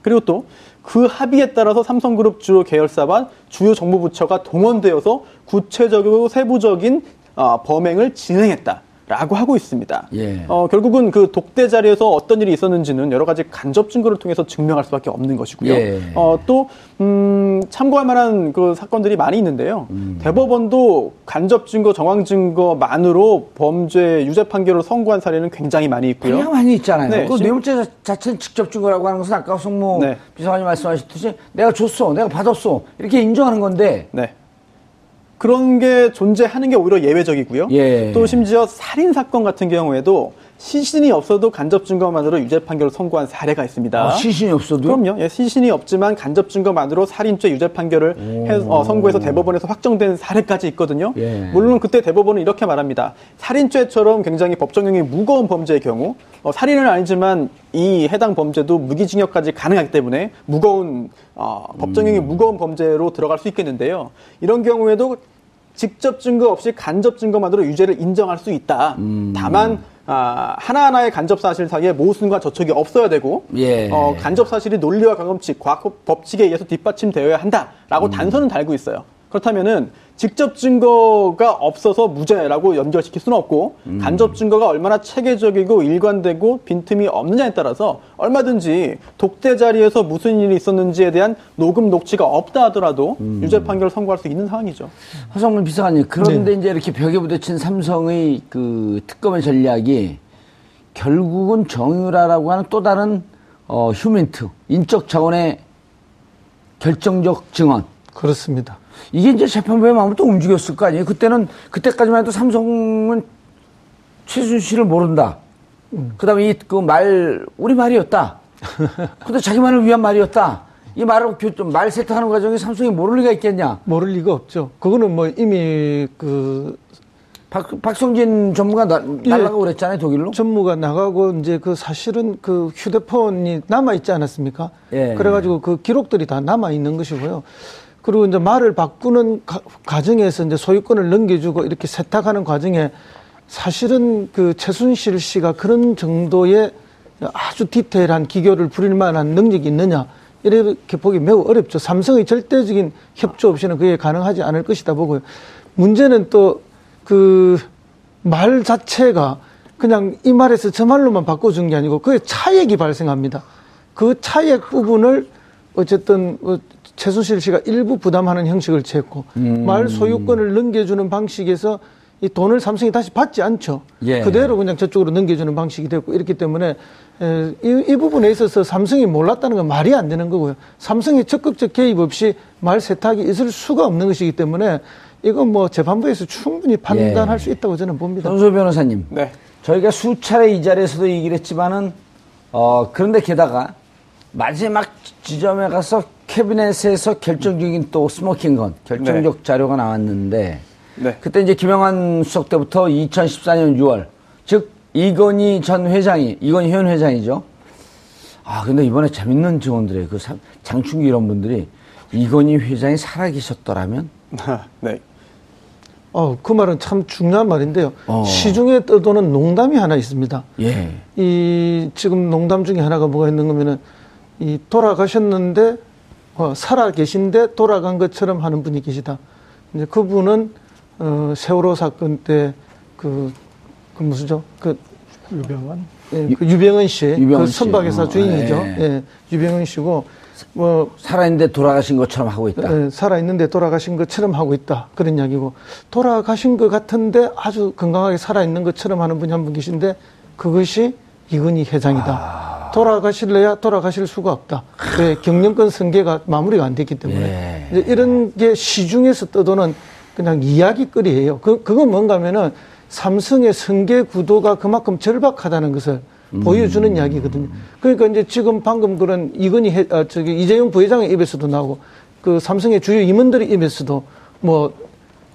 그리고 또 그 합의에 따라서 삼성그룹 주요 계열사와 주요 정부 부처가 동원되어서 구체적이고 세부적인 어, 범행을 진행했다. 라고 하고 있습니다. 예. 어, 결국은 그 독대 자리에서 어떤 일이 있었는지는 여러 가지 간접 증거를 통해서 증명할 수밖에 없는 것이고요. 예. 어, 또, 음, 참고할 만한 그 사건들이 많이 있는데요. 음. 대법원도 간접 증거, 정황 증거만으로 범죄 유죄 판결을 선고한 사례는 굉장히 많이 있고요. 그냥 많이 있잖아요. 네, 그 심- 뇌물죄 자- 자체는 직접 증거라고 하는 것은 아까 송모 네. 비서관이 말씀하셨듯이 내가 줬어, 내가 받았어 이렇게 인정하는 건데 네. 그런 게 존재하는 게 오히려 예외적이고요. 예. 또 심지어 살인 사건 같은 경우에도 시신이 없어도 간접 증거만으로 유죄 판결을 선고한 사례가 있습니다. 아, 시신이 없어도 그럼요. 예, 시신이 없지만 간접 증거만으로 살인죄 유죄 판결을 해- 어, 선고해서 대법원에서 확정된 사례까지 있거든요. 예. 물론 그때 대법원은 이렇게 말합니다. 살인죄처럼 굉장히 법정형이 무거운 범죄의 경우 어, 살인은 아니지만 이 해당 범죄도 무기징역까지 가능하기 때문에 무거운 어, 법정형이 음. 무거운 범죄로 들어갈 수 있겠는데요. 이런 경우에도 직접 증거 없이 간접 증거만으로 유죄를 인정할 수 있다. 음. 다만 아, 하나하나의 간접 사실 사이에 모순과 저촉이 없어야 되고 예. 어, 간접 사실이 논리와 가금칙, 과학 법칙에 의해서 뒷받침되어야 한다라고 단서는 달고 있어요. 그렇다면은 직접 증거가 없어서 무죄라고 연결시킬 수는 없고 간접 증거가 얼마나 체계적이고 일관되고 빈틈이 없느냐에 따라서 얼마든지 독대 자리에서 무슨 일이 있었는지에 대한 녹음 녹취가 없다 하더라도 유죄 판결을 선고할 수 있는 상황이죠. 허성문 비서관님, 그런데 이제 이렇게 벽에 부딪힌 삼성의 그 특검의 전략이 결국은 정유라라고 하는 또 다른 어, 휴멘트, 인적 자원의 결정적 증언. 그렇습니다. 이게 이제 재판부의 마음을 또 움직였을 거 아니에요? 그때는, 그때까지만 해도 삼성은 최순실을 모른다. 그 다음에 이 그 말, 우리 말이었다. 근데 자기만을 위한 말이었다. 이 말을 교, 말 세탁하는 과정에 삼성이 모를 리가 있겠냐. 모를 리가 없죠. 그거는 뭐 이미 그 박, 박성진 전무가 나, 날라가고 그랬잖아요, 독일로. 전무가 나가고 이제 그 사실은 그 휴대폰이 남아 있지 않았습니까? 예. 그래가지고 그 기록들이 다 남아 있는 것이고요. 그리고 이제 말을 바꾸는 가, 과정에서 이제 소유권을 넘겨주고 이렇게 세탁하는 과정에 사실은 그 최순실 씨가 그런 정도의 아주 디테일한 기교를 부릴 만한 능력이 있느냐 이렇게 보기 매우 어렵죠. 삼성의 절대적인 협조 없이는 그게 가능하지 않을 것이다 보고요. 문제는 또 그 말 자체가 그냥 이 말에서 저 말로만 바꿔준 게 아니고 그게 차액이 발생합니다. 그 차액 부분을 어쨌든 어, 최순실 씨가 일부 부담하는 형식을 취했고 말 소유권을 넘겨주는 방식에서 이 돈을 삼성이 다시 받지 않죠. 예. 그대로 그냥 저쪽으로 넘겨주는 방식이 됐고 이렇기 때문에 에, 이, 이 부분에 있어서 삼성이 몰랐다는 건 말이 안 되는 거고요. 삼성이 적극적 개입 없이 말 세탁이 있을 수가 없는 것이기 때문에 이건 뭐 재판부에서 충분히 판단할 예. 수 있다고 저는 봅니다. 전소 변호사님. 네. 저희가 수차례 이 자리에서도 얘기를 했지만은, 어, 그런데 게다가 마지막 지점에 가서 캐비넷에서 결정적인 또 smoking gun, 결정적 자료가 나왔는데, 네. 그때 이제 김영한 수석 때부터 2014년 6월, 즉, 이건희 전 회장이, 이건희 현 회장이죠. 아, 근데 이번에 재밌는 증언들이에요. 그 장충기 이런 분들이 이건희 회장이 살아계셨더라면, 네. 어, 그 말은 참 중요한 말인데요. 어. 시중에 떠도는 농담이 하나 있습니다. 예. 이 지금 농담 중에 하나가 뭐가 있는 거면은 이 돌아가셨는데 어, 살아 계신데 돌아간 것처럼 하는 분이 계시다. 이제 그분은 어, 세월호 사건 때 그 그 무슨죠? 그, 유병환. 예, 그 유병은 씨, 유병은 그 씨. 선박회사 어, 주인이죠. 예. 예, 유병은 씨고 뭐 살아있는데 돌아가신 것처럼 하고 있다. 예, 살아있는데 돌아가신 것처럼 하고 있다. 그런 이야기고, 돌아가신 것 같은데 아주 건강하게 살아있는 것처럼 하는 분이 한 분 계신데, 그것이 이건희 회장이다. 아. 돌아가실래야 돌아가실 수가 없다. 왜? 경영권 승계가 마무리가 안 됐기 때문에. 예. 이런 게 시중에서 떠도는 그냥 이야기거리예요. 그, 그건 뭔가 하면은 삼성의 승계 구도가 그만큼 절박하다는 것을 보여주는 이야기거든요. 그러니까 이제 지금 방금 그런 이건희 해, 아, 저기 이재용 부회장의 입에서도 나오고 그 삼성의 주요 임원들의 입에서도 뭐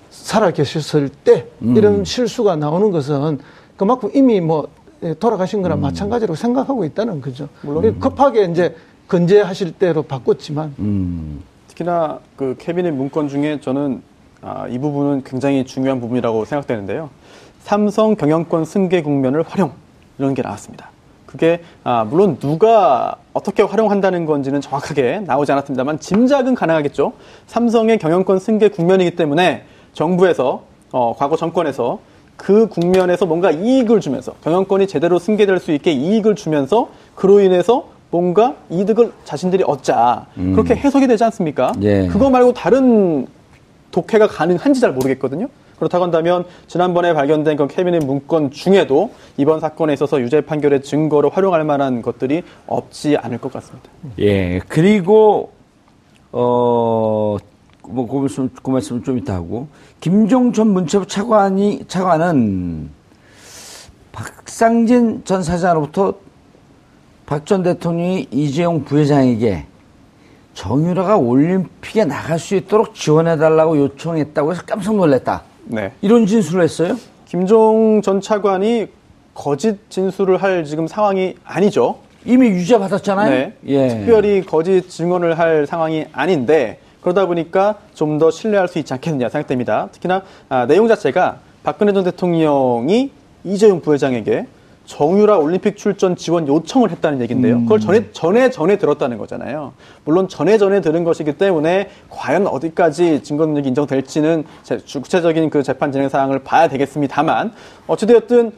살아 계셨을 때 이런 실수가 나오는 것은 그만큼 이미 뭐 예, 돌아가신 거나 마찬가지로 생각하고 있다는 거죠. 물론 급하게 이제 건재하실 때로 바꿨지만 음. 특히나 그 캐비넷 문건 중에 저는 아, 이 부분은 굉장히 중요한 부분이라고 생각되는데요. 삼성 경영권 승계 국면을 활용 이런 게 나왔습니다. 그게 아, 물론 누가 어떻게 활용한다는 건지는 정확하게 나오지 않았습니다만 짐작은 가능하겠죠. 삼성의 경영권 승계 국면이기 때문에 정부에서 어, 과거 정권에서 그 국면에서 뭔가 이익을 주면서 경영권이 제대로 승계될 수 있게 이익을 주면서 그로 인해서 뭔가 이득을 자신들이 얻자 그렇게 해석이 되지 않습니까? 예. 그거 말고 다른 독해가 가능한지 잘 모르겠거든요. 그렇다고 한다면 지난번에 발견된 그 캐비넷 문건 중에도 이번 사건에 있어서 유죄 판결의 증거로 활용할 만한 것들이 없지 않을 것 같습니다. 예. 그리고, 어, 뭐, 그 말씀, 그 말씀은 좀 이따 하고. 김종 전 문체부 차관이, 차관은 박상진 전 사장으로부터 박 전 대통령이 이재용 부회장에게 정유라가 올림픽에 나갈 수 있도록 지원해달라고 요청했다고 해서 깜짝 놀랐다. 네. 이런 진술을 했어요? 김종 전 차관이 거짓 진술을 할 지금 상황이 아니죠. 이미 유죄 받았잖아요? 네. 예. 특별히 거짓 증언을 할 상황이 아닌데 그러다 보니까 좀 더 신뢰할 수 있지 않겠느냐 생각됩니다. 특히나 아, 내용 자체가 박근혜 전 대통령이 이재용 부회장에게 정유라 올림픽 출전 지원 요청을 했다는 얘기인데요. 그걸 전에 전에 전에 들었다는 거잖아요. 물론 전에 전에 들은 것이기 때문에 과연 어디까지 증거 능력이 인정될지는 제- 구체적인 그 재판 진행 사항을 봐야 되겠습니다만 어찌되었든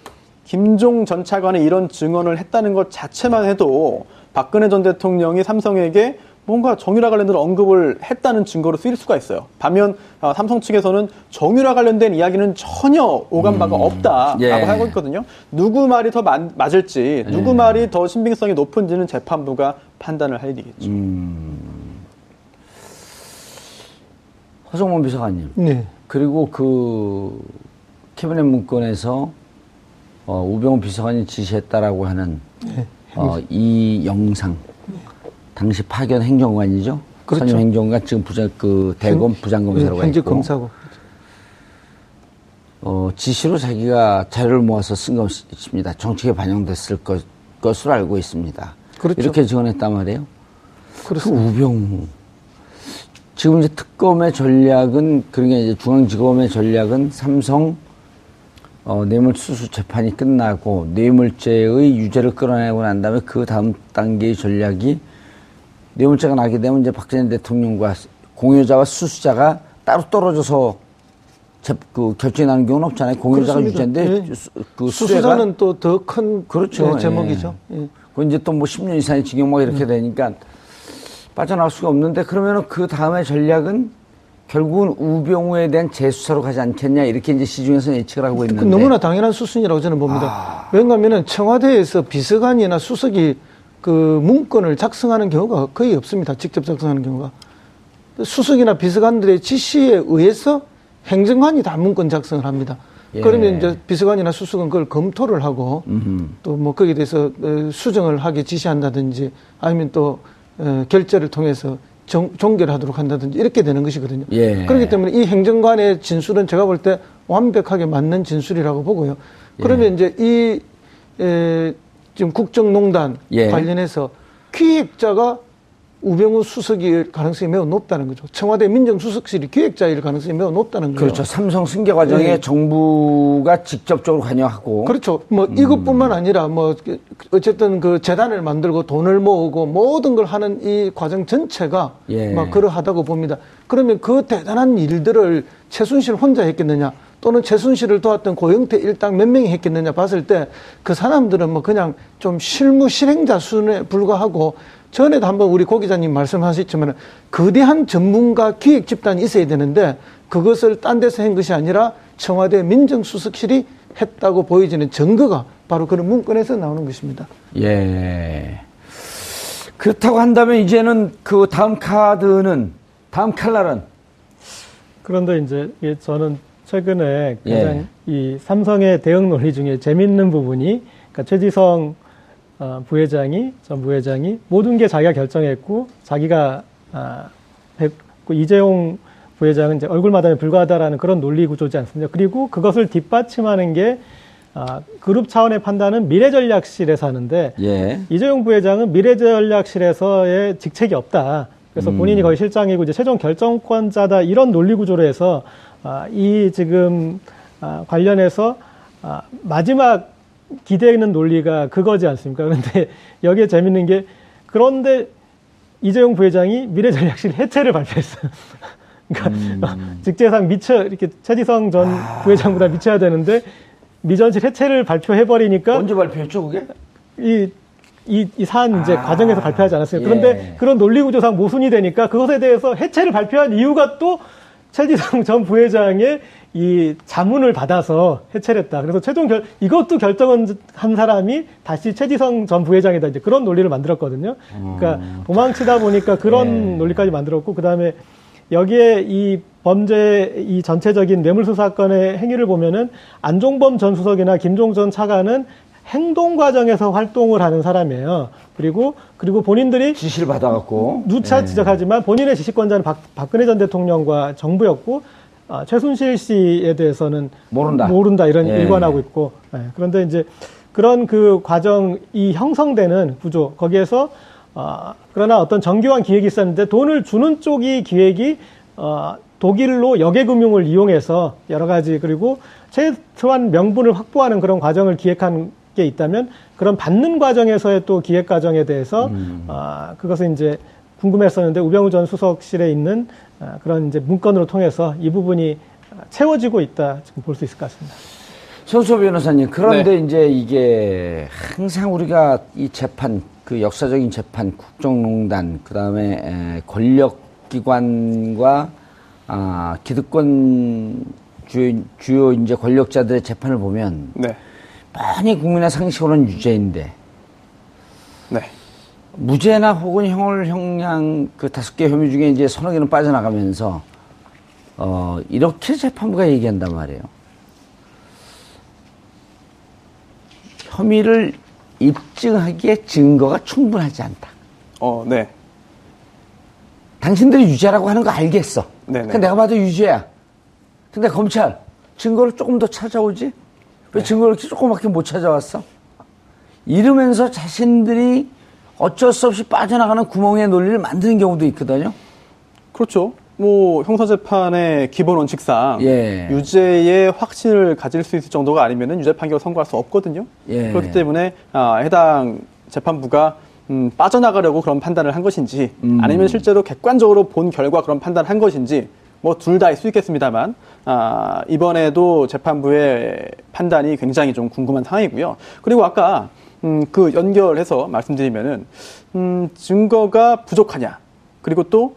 김종 전 차관이 이런 증언을 했다는 것 자체만 해도 박근혜 전 대통령이 삼성에게 뭔가 정유라 관련된 언급을 했다는 증거로 쓰일 수가 있어요. 반면 어, 삼성 측에서는 정유라 관련된 이야기는 전혀 오간 바가 없다라고 예. 하고 있거든요. 누구 말이 더 맞, 맞을지, 누구 말이 더 신빙성이 높은지는 재판부가 판단을 할 일이겠죠. 허성문 비서관님. 네. 그리고 그 캐비넷 문건에서 어, 우병우 비서관이 지시했다라고 하는 네. 어, 이 영상 당시 파견 행정관이죠. 그렇죠. 선임 행정관 지금 부장 그 대검 부장검사로 가 현직 있고 검사고. 어, 지시로 자기가 자료를 모아서 쓴 것입니다. 정책에 반영됐을 것, 것으로 알고 있습니다. 그렇죠. 이렇게 증언했단 말이에요. 그 그렇습니다. 우병우. 지금 이제 특검의 전략은, 그러니까 이제 중앙지검의 전략은 삼성 어, 뇌물수수 재판이 끝나고 뇌물죄의 유죄를 끌어내고 난 다음에 그 다음 단계의 전략이 뇌물죄가 나게 되면 이제 박근혜 대통령과 공여자와 수수자가 따로 떨어져서 재- 그 결정이 나는 경우는 없잖아요. 공여자가 그렇습니다. 유죄인데 예. 수- 그 수수자는 또 더 큰 그렇죠. 제목이죠. 예. 그 이제 또 뭐 10년 이상의 징역 막 이렇게 되니까 빠져나올 수가 없는데 그러면은 그 다음에 전략은 결국은 우병우에 대한 재수사로 가지 않겠냐 이렇게 이제 시중에서 예측을 하고 그 있는데 너무나 당연한 수순이라고 저는 봅니다. 아. 왜냐하면 청와대에서 비서관이나 수석이 그 문건을 작성하는 경우가 거의 없습니다. 직접 작성하는 경우가. 수석이나 비서관들의 지시에 의해서 행정관이 다 문건 작성을 합니다. 예. 그러면 이제 비서관이나 수석은 그걸 검토를 하고 또 뭐 거기에 대해서 어, 수정을 하게 지시한다든지 아니면 또 어, 결재를 통해서 정, 종결하도록 한다든지 이렇게 되는 것이거든요. 예. 그렇기 때문에 이 행정관의 진술은 제가 볼 때 완벽하게 맞는 진술이라고 보고요. 그러면 이제 이 에, 지금 국정농단 예. 관련해서 기획자가 우병우 수석일 가능성이 매우 높다는 거죠. 청와대 민정수석실이 기획자일 가능성이 매우 높다는 거예요. 그렇죠. 삼성 승계 과정에 네. 정부가 직접적으로 관여하고 그렇죠. 뭐 음. 이것뿐만 아니라 뭐 어쨌든 그 재단을 만들고 돈을 모으고 모든 걸 하는 이 과정 전체가 예. 막 그러하다고 봅니다. 그러면 그 대단한 일들을 최순실 혼자 했겠느냐? 또는 최순실을 도왔던 고영태 일당 몇 명이 했겠느냐 봤을 때 그 사람들은 뭐 그냥 좀 실무 실행자 수준에 불과하고 전에도 한번 우리 고 기자님 말씀하셨지만 거대한 전문가 기획 집단이 있어야 되는데 그것을 딴 데서 한 것이 아니라 청와대 민정수석실이 했다고 보여지는 증거가 바로 그런 문건에서 나오는 것입니다. 예. 그렇다고 한다면 이제는 그 다음 카드는 다음 칼날은 그런데 이제 이게 저는 최근에 예. 가장 이 삼성의 대응 논리 중에 재밌는 부분이 그러니까 최지성 어, 부회장이 전 부회장이 모든 게 자기가 결정했고 자기가 아, 했고 이재용 부회장은 이제 얼굴 마담에 불과하다라는 그런 논리 구조지 않습니까? 그리고 그것을 뒷받침하는 게 아, 그룹 차원의 판단은 미래전략실에서 하는데 예. 이재용 부회장은 미래전략실에서의 직책이 없다. 그래서 음. 본인이 거의 실장이고 이제 최종 결정권자다 이런 논리 구조로 해서 아, 이 지금 아, 관련해서 아, 마지막 기대는 논리가 그거지 않습니까? 그런데 여기에 재밌는 게 그런데 이재용 부회장이 미래전략실 해체를 발표했어요. 그러니까 직제상 미처 이렇게 최지성 전 부회장보다 미쳐야 되는데 미전실 해체를 발표해버리니까 언제 발표했죠 그게? 이, 이, 이 사안 이제 아, 과정에서 발표하지 않았어요. 예. 그런데 그런 논리구조상 모순이 되니까 그것에 대해서 해체를 발표한 이유가 또 최지성 전 부회장의 이 자문을 받아서 해체를 했다. 그래서 최종 결, 이것도 결정한 한 사람이 다시 최지성 전 부회장이다. 이제 그런 논리를 만들었거든요. 그러니까 도망치다 보니까 그런 예. 논리까지 만들었고, 그 다음에 여기에 이 범죄 이 전체적인 뇌물수 사건의 행위를 보면은 안종범 전 수석이나 김종 전 차관은 행동 과정에서 활동을 하는 사람이에요. 그리고 그리고 본인들이 지시를 받아갖고 누차 예. 지적하지만 본인의 지시권자는 박, 박근혜 전 대통령과 정부였고 아, 최순실 씨에 대해서는 모른다. 모른다 이런 예. 일관하고 있고 예, 그런데 이제 그런 그 과정이 형성되는 구조 거기에서 아, 그러나 어떤 정교한 기획이 있었는데 돈을 주는 쪽이 기획이 어, 독일로 역외금융을 이용해서 여러 가지 그리고 최소한 명분을 확보하는 그런 과정을 기획한 게 있다면 그런 받는 과정에서의 또 기획 과정에 대해서 음. 아, 그것은 이제 궁금했었는데 우병우 전 수석실에 있는 아, 그런 이제 문건으로 통해서 이 부분이 채워지고 있다 지금 볼 수 있을 것 같습니다. 손수호 변호사님, 그런데 네. 이제 이게 항상 우리가 이 재판, 그 역사적인 재판, 국정농단, 그 다음에 권력기관과 아, 기득권 주요, 주요 이제 권력자들의 재판을 보면 네. 뻔히 국민의 상식으로는 유죄인데 네. 무죄나 혹은 형을 형량 그 다섯 개 혐의 중에 이제 서너 개는 빠져나가면서 어 이렇게 재판부가 얘기한단 말이에요. 혐의를 입증하기에 증거가 충분하지 않다. 어, 네. 당신들이 유죄라고 하는 거 알겠어. 네네. 근데 내가 봐도 유죄야. 근데 검찰 증거를 조금 더 찾아오지? 왜 증거를 이렇게 조그맣게 못 찾아왔어? 이러면서 자신들이 어쩔 수 없이 빠져나가는 구멍의 논리를 만드는 경우도 있거든요. 그렇죠. 뭐 형사재판의 기본 원칙상 예. 유죄의 확신을 가질 수 있을 정도가 아니면 유죄 판결을 선고할 수 없거든요. 예. 그렇기 때문에 아, 해당 재판부가 음, 빠져나가려고 그런 판단을 한 것인지 음. 아니면 실제로 객관적으로 본 결과 그런 판단을 한 것인지 뭐 둘 다일 수 있겠습니다만 아, 이번에도 재판부의 판단이 굉장히 좀 궁금한 상황이고요. 그리고 아까 음, 그 연결해서 말씀드리면은 음, 증거가 부족하냐 그리고 또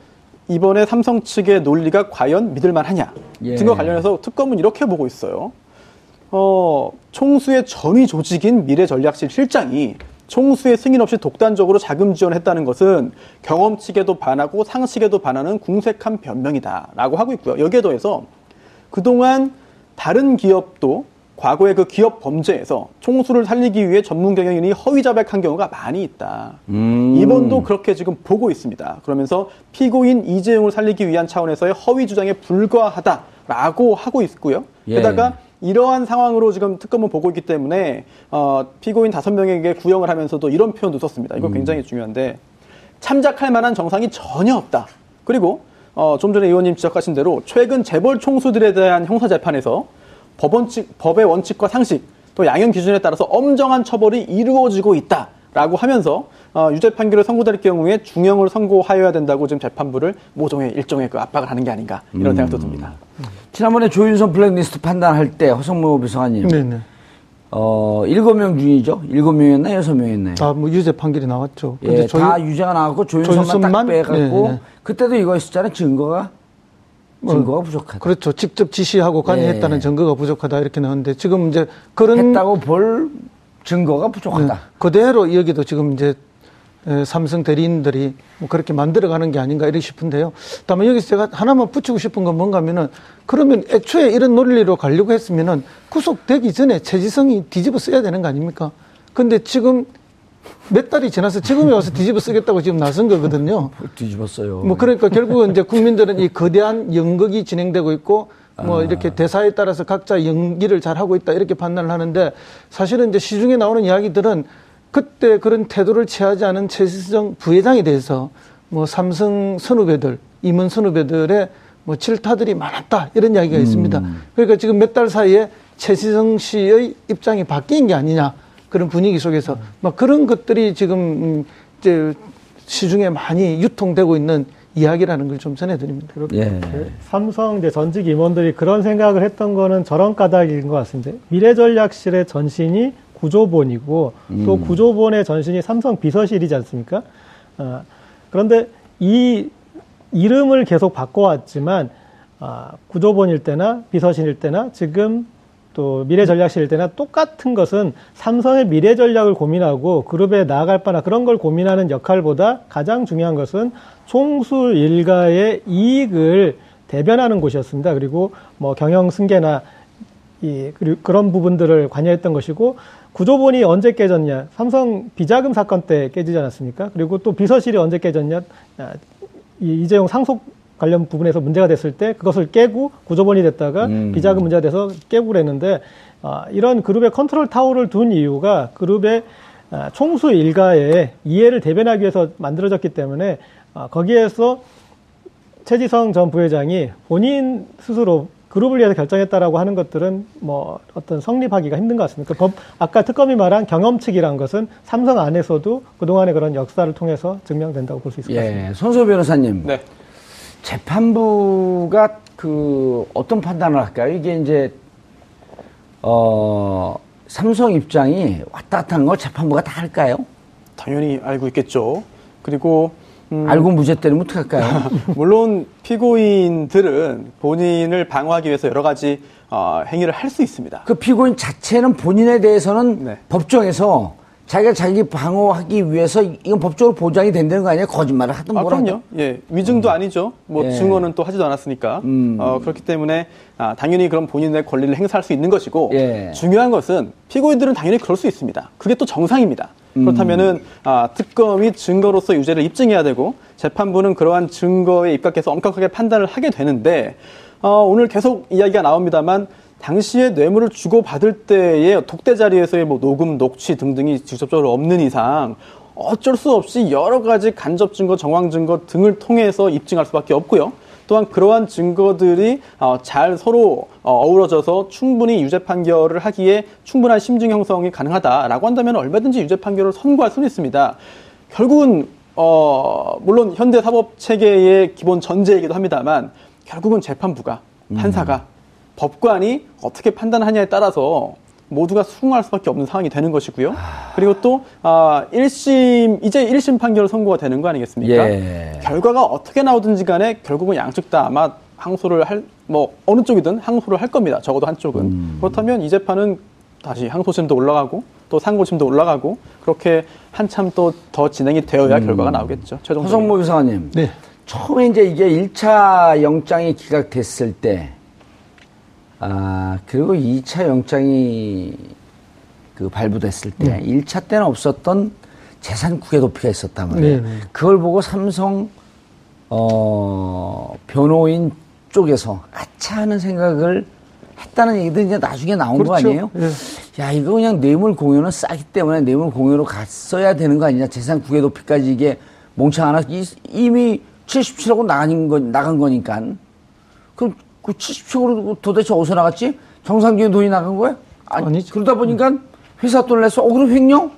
이번에 삼성 측의 논리가 과연 믿을만하냐 예. 증거 관련해서 특검은 이렇게 보고 있어요. 어, 총수의 전위 조직인 미래전략실 실장이 총수의 승인 없이 독단적으로 자금 지원했다는 것은 경험치에도 반하고 상식에도 반하는 궁색한 변명이다라고 하고 있고요. 여기에 더해서 그동안 다른 기업도 과거의 그 기업 범죄에서 총수를 살리기 위해 전문 경영인이 허위 자백한 경우가 많이 있다. 음. 이번도 그렇게 지금 보고 있습니다. 그러면서 피고인 이재용을 살리기 위한 차원에서의 허위 주장에 불과하다라고 하고 있고요. 예. 게다가 이러한 상황으로 지금 특검을 보고 있기 때문에 어, 피고인 다섯 명에게 구형을 하면서도 이런 표현도 썼습니다. 이거 굉장히 중요한데 참작할 만한 정상이 전혀 없다. 그리고 어, 좀 전에 의원님 지적하신 대로 최근 재벌 총수들에 대한 형사 재판에서 법원칙, 법의 원칙과 상식 또 양형 기준에 따라서 엄정한 처벌이 이루어지고 있다 라고 하면서 어, 유죄 판결을 선고될 경우에 중형을 선고하여야 된다고 지금 재판부를 모종의 일종의 그 압박을 하는 게 아닌가 이런 생각도 듭니다. 지난번에 조윤선 블랙리스트 판단할 때 허성무 비서관님 네네. 어 일곱 명 중이죠. 일곱 명이었나 여섯 명이었나요? 다 뭐 유죄 판결이 나왔죠. 예, 근데 저희- 다 유죄가 나왔고 조윤선만, 딱 조윤선만? 빼갖고 네, 네. 그때도 이거 있었잖아요. 증거가 증거가 부족하다. 그렇죠. 직접 지시하고 관여했다는 예. 증거가 부족하다 이렇게 나오는데 지금 이제 그런 했다고 볼 증거가 부족하다. 네, 그대로 여기도 지금 이제 에, 삼성 대리인들이 뭐 그렇게 만들어가는 게 아닌가 이렇게 싶은데요. 다만 여기서 제가 하나만 붙이고 싶은 건 뭔가 하면은 그러면 애초에 이런 논리로 가려고 했으면은 구속되기 전에 최지성이 뒤집어 써야 되는 거 아닙니까? 근데 지금 몇 달이 지나서 지금에 와서 뒤집어 쓰겠다고 지금 나선 거거든요. 뒤집었어요. 뭐 그러니까 결국은 이제 국민들은 이 거대한 연극이 진행되고 있고 뭐 이렇게 대사에 따라서 각자 연기를 잘 하고 있다 이렇게 판단을 하는데 사실은 이제 시중에 나오는 이야기들은 그때 그런 태도를 취하지 않은 최시정 부회장에 대해서 뭐 삼성 선후배들 임원 선후배들의 뭐 질타들이 많았다 이런 이야기가 있습니다. 그러니까 지금 몇 달 사이에 최시정 씨의 입장이 바뀐 게 아니냐 그런 분위기 속에서 막 그런 것들이 지금 음, 이제 시중에 많이 유통되고 있는 이야기라는 걸 좀 전해드립니다. 예. 그 삼성 이제 전직 임원들이 그런 생각을 했던 거는 저런 까닭인 것 같습니다. 미래전략실의 전신이 구조본이고 또 구조본의 전신이 삼성 비서실이지 않습니까? 아, 그런데 이 이름을 계속 바꿔왔지만 아, 구조본일 때나 비서실일 때나 지금 또 미래 전략실일 때나 똑같은 것은 삼성의 미래 전략을 고민하고 그룹에 나아갈 바나 그런 걸 고민하는 역할보다 가장 중요한 것은 총수 일가의 이익을 대변하는 곳이었습니다. 그리고 뭐 경영 승계나 이 그런 부분들을 관여했던 것이고 구조본이 언제 깨졌냐? 삼성 비자금 사건 때 깨지지 않았습니까? 그리고 또 비서실이 언제 깨졌냐? 아, 이 이재용 상속 관련 부분에서 문제가 됐을 때 그것을 깨고 구조본이 됐다가 음. 비자금 문제가 돼서 깨고 그랬는데 아, 이런 그룹의 컨트롤 타워를 둔 이유가 그룹의 아, 총수 일가의 이해를 대변하기 위해서 만들어졌기 때문에 아, 거기에서 최지성 전 부회장이 본인 스스로 그룹을 위해서 결정했다라고 하는 것들은 뭐 어떤 성립하기가 힘든 것 같습니다. 그 법, 아까 특검이 말한 경험칙이란 것은 삼성 안에서도 그동안의 그런 역사를 통해서 증명된다고 볼 수 있을 것 같습니다. 예, 손소 변호사님. 네. 재판부가 그 어떤 판단을 할까요? 이게 이제 어 삼성 입장이 왔다 갔다 하는 걸 재판부가 다 할까요? 당연히 알고 있겠죠. 그리고 음, 알고 무죄 때리면 어떡할까요? 물론 피고인들은 본인을 방어하기 위해서 여러 가지 어, 행위를 할 수 있습니다. 그 피고인 자체는 본인에 대해서는 네. 법정에서 자기가 자기 방어하기 위해서 이건 법적으로 보장이 된다는 거 아니에요? 거짓말을 하든 아, 뭐라든. 그럼요. 예, 위증도 아니죠. 뭐 예. 증언은 또 하지도 않았으니까. 음. 어, 그렇기 때문에 아, 당연히 그런 본인의 권리를 행사할 수 있는 것이고 예. 중요한 것은 피고인들은 당연히 그럴 수 있습니다. 그게 또 정상입니다. 음. 그렇다면은 아, 특검이 증거로서 유죄를 입증해야 되고 재판부는 그러한 증거에 입각해서 엄격하게 판단을 하게 되는데 어, 오늘 계속 이야기가 나옵니다만 당시에 뇌물을 주고받을 때의 독대 자리에서의 뭐 녹음, 녹취 등등이 직접적으로 없는 이상 어쩔 수 없이 여러 가지 간접 증거, 정황 증거 등을 통해서 입증할 수밖에 없고요. 또한 그러한 증거들이 어, 잘 서로 어, 어우러져서 충분히 유죄 판결을 하기에 충분한 심증 형성이 가능하다라고 한다면 얼마든지 유죄 판결을 선고할 수는 있습니다. 결국은 어, 물론 현대 사법 체계의 기본 전제이기도 합니다만 결국은 재판부가 판사가 법관이 어떻게 판단하냐에 따라서 모두가 수긍할 수밖에 없는 상황이 되는 것이고요. 그리고 또 아, 1심 이제 1심 판결 선고가 되는 거 아니겠습니까? 예. 결과가 어떻게 나오든지 간에 결국은 양측 다 아마 항소를 할 뭐 어느 쪽이든 항소를 할 겁니다. 적어도 한쪽은. 그렇다면 이 재판은 다시 항소심도 올라가고 또 상고심도 올라가고 그렇게 한참 또 더 진행이 되어야 결과가 나오겠죠. 최종적으로. 허성모 비서관님. 네. 처음에 이제 이게 1차 영장이 기각됐을 때, 아, 그리고 2차 영장이 그 발부됐을 때, 1차 때는 없었던 재산 국외 도피가 있었단 말이에요. 네, 네. 그걸 보고 삼성, 어, 변호인 쪽에서 아차 하는 생각을 했다는 얘기도 이제 나중에 나온 거 그렇죠. 아니에요? 예. 야, 이거 그냥 뇌물 공유는 싸기 때문에 뇌물 공유로 갔어야 되는 거 아니냐. 재산 국외 도피까지 이게 몽창 하나, 이- 이미 77하고 나간, 거, 나간 거니까. 그럼 그 77하고 도대체 어디서 나갔지? 정상적인 돈이 나간 거야? 아니, 아니죠. 그러다 보니까 회사 돈 냈어. 어, 그럼 횡령?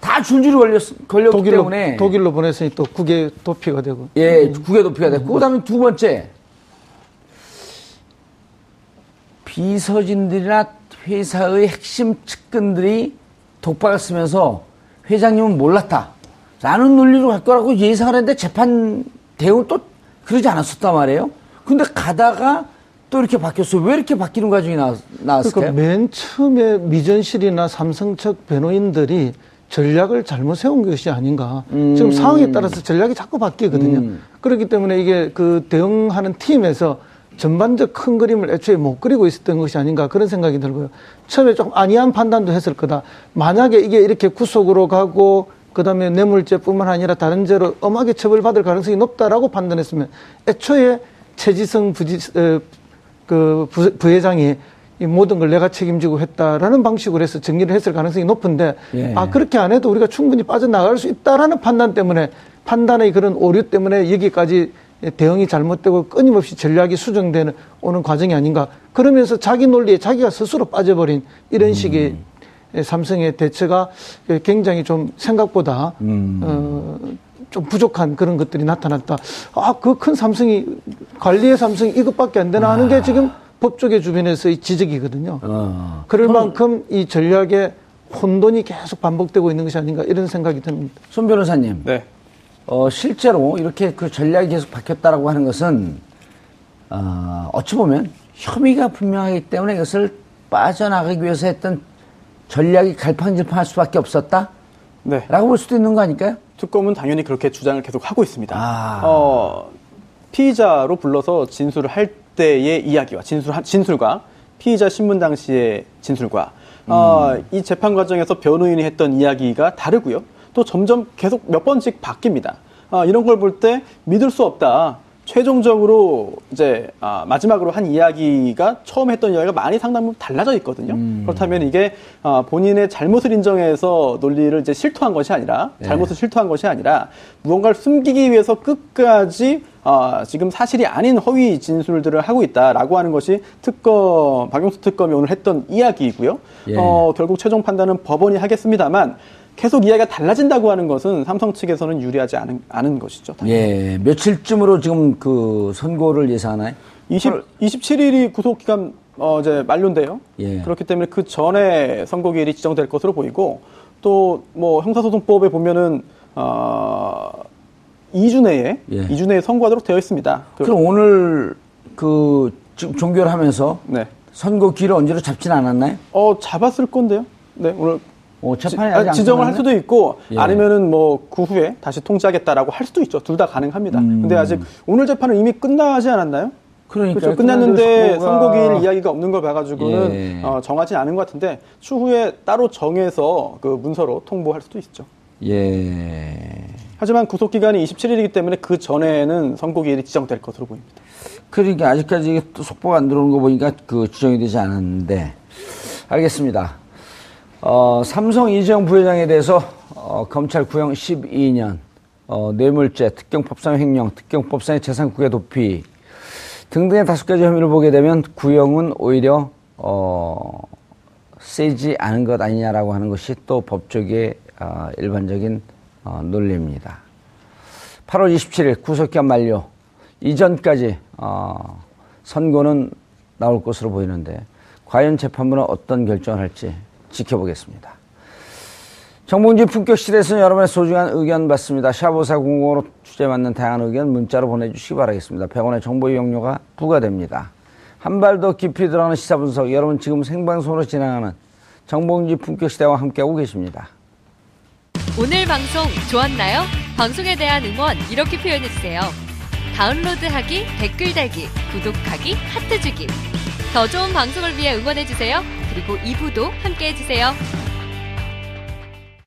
다 줄줄이 걸렸, 걸렸기 독일로 때문에. 독일로 보냈으니 또 국외 도피가 되고. 예, 국외 도피가 됐고, 그 다음에 두 번째. 비서진들이나 회사의 핵심 측근들이 독박을 쓰면서 회장님은 몰랐다. 라는 논리로 갈 거라고 예상을 했는데 재판 대응은 또 그러지 않았었단 말이에요. 근데 가다가 또 이렇게 바뀌었어요. 왜 이렇게 바뀌는 과정이 나, 나왔을까요? 그러니까 맨 처음에 미전실이나 삼성 측 변호인들이 전략을 잘못 세운 것이 아닌가. 지금 상황에 따라서 전략이 자꾸 바뀌거든요. 음. 그렇기 때문에 이게 그 대응하는 팀에서 전반적 큰 그림을 애초에 못 그리고 있었던 것이 아닌가 그런 생각이 들고요. 처음에 조금 안이한 판단도 했을 거다. 만약에 이게 이렇게 구속으로 가고 그다음에 뇌물죄뿐만 아니라 다른 죄로 엄하게 처벌받을 가능성이 높다라고 판단했으면 애초에 최지성 부지, 어, 그 부, 부회장이 이 모든 걸 내가 책임지고 했다라는 방식으로 해서 정리를 했을 가능성이 높은데 예. 아 그렇게 안 해도 우리가 충분히 빠져나갈 수 있다라는 판단 때문에 판단의 그런 오류 때문에 여기까지 대응이 잘못되고 끊임없이 전략이 수정되는 오는 과정이 아닌가. 그러면서 자기 논리에 자기가 스스로 빠져버린 이런 식의 삼성의 대처가 굉장히 좀 생각보다 어, 좀 부족한 그런 것들이 나타났다. 아, 그 큰 삼성이 관리의 삼성이 이것밖에 안 되나 하는 게 지금 법조계 주변에서의 지적이거든요. 어. 그럴 만큼 이 전략의 혼돈이 계속 반복되고 있는 것이 아닌가 이런 생각이 듭니다. 손 변호사님. 네. 어, 실제로 이렇게 그 전략이 계속 바뀌었다라고 하는 것은, 어, 어찌 보면 혐의가 분명하기 때문에 이것을 빠져나가기 위해서 했던 전략이 갈팡질팡할 수밖에 없었다? 네. 라고 볼 수도 있는 거 아닐까요? 특검은 당연히 그렇게 주장을 계속 하고 있습니다. 아. 어, 피의자로 불러서 진술을 할 때의 이야기와 진술 진술과 피의자 신문 당시의 진술과 어, 이 재판 과정에서 변호인이 했던 이야기가 다르고요. 또 점점 계속 몇 번씩 바뀝니다. 아, 이런 걸 볼 때 믿을 수 없다. 최종적으로 이제 아, 마지막으로 한 이야기가 처음 했던 이야기가 많이 상당 부분 달라져 있거든요. 그렇다면 이게 아, 본인의 잘못을 인정해서 논리를 이제 실토한 것이 아니라 잘못을 실토한 것이 아니라 무언가를 숨기기 위해서 끝까지 어, 지금 사실이 아닌 허위 진술들을 하고 있다라고 하는 것이 특검 박용수 특검이 오늘 했던 이야기이고요. 예. 어, 결국 최종 판단은 법원이 하겠습니다만 계속 이야기가 달라진다고 하는 것은 삼성 측에서는 유리하지 않은, 않은 것이죠. 예, 며칠쯤으로 지금 그 선고를 예상하나요? 20, 27일이 구속 기간 어, 이제 만료인데요. 예. 그렇기 때문에 그 전에 선고기일이 지정될 것으로 보이고 또 뭐 형사소송법에 보면은 어, 2주 내에 예. 2주 내에 선고하도록 되어 있습니다. 그- 그럼 오늘 그 지금 종결 하면서 네. 선고 기를 언제로 잡진 않았나요? 어 잡았을 건데요. 네 오늘 어, 지, 재판이 아, 아직 안 지정을 할? 수도 있고 예. 아니면은 뭐 그 후에 다시 통지하겠다라고 할 수도 있죠. 둘 다 가능합니다. 음. 근데 아직 오늘 재판은 이미 끝나지 않았나요? 그러니까 그렇죠. 끝났는데 선고가- 선고기일 이야기가 없는 걸 봐가지고는 예. 어, 정하진 않은 것 같은데 추후에 따로 정해서 그 문서로 통보할 수도 있죠. 예. 하지만 구속 기간이 27일이기 때문에 그 전에는 선고기일이 지정될 것으로 보입니다. 그러니까 아직까지 속보가 안 들어오는 거 보니까 그 지정이 되지 않았는데 알겠습니다. 어, 삼성 이재용 부회장에 대해서 어, 검찰 구형 12년 어, 뇌물죄, 특경법상 횡령, 특경법상의 재산국외 도피 등등의 다섯 가지 혐의를 보게 되면 구형은 오히려 어, 세지 않은 것 아니냐라고 하는 것이 또 법조계의 어, 일반적인 어, 논리입니다. 8월 27일 구속기한 만료 이전까지 어, 선고는 나올 것으로 보이는데 과연 재판부는 어떤 결정을 할지 지켜보겠습니다. 정봉지 품격시대에서는 여러분의 소중한 의견 받습니다. 샤보사 공공으로 주제 맞는 다양한 의견 문자로 보내주시기 바라겠습니다. 100원의 정보 이용료가 부과됩니다. 한 발 더 깊이 들어가는 시사 분석 여러분 지금 생방송으로 진행하는 정봉지 품격시대와 함께하고 계십니다. 오늘 방송 좋았나요? 방송에 대한 응원 이렇게 표현해주세요. 다운로드하기, 댓글 달기, 구독하기, 하트 주기. 더 좋은 방송을 위해 응원해주세요. 그리고 2부도 함께 해주세요.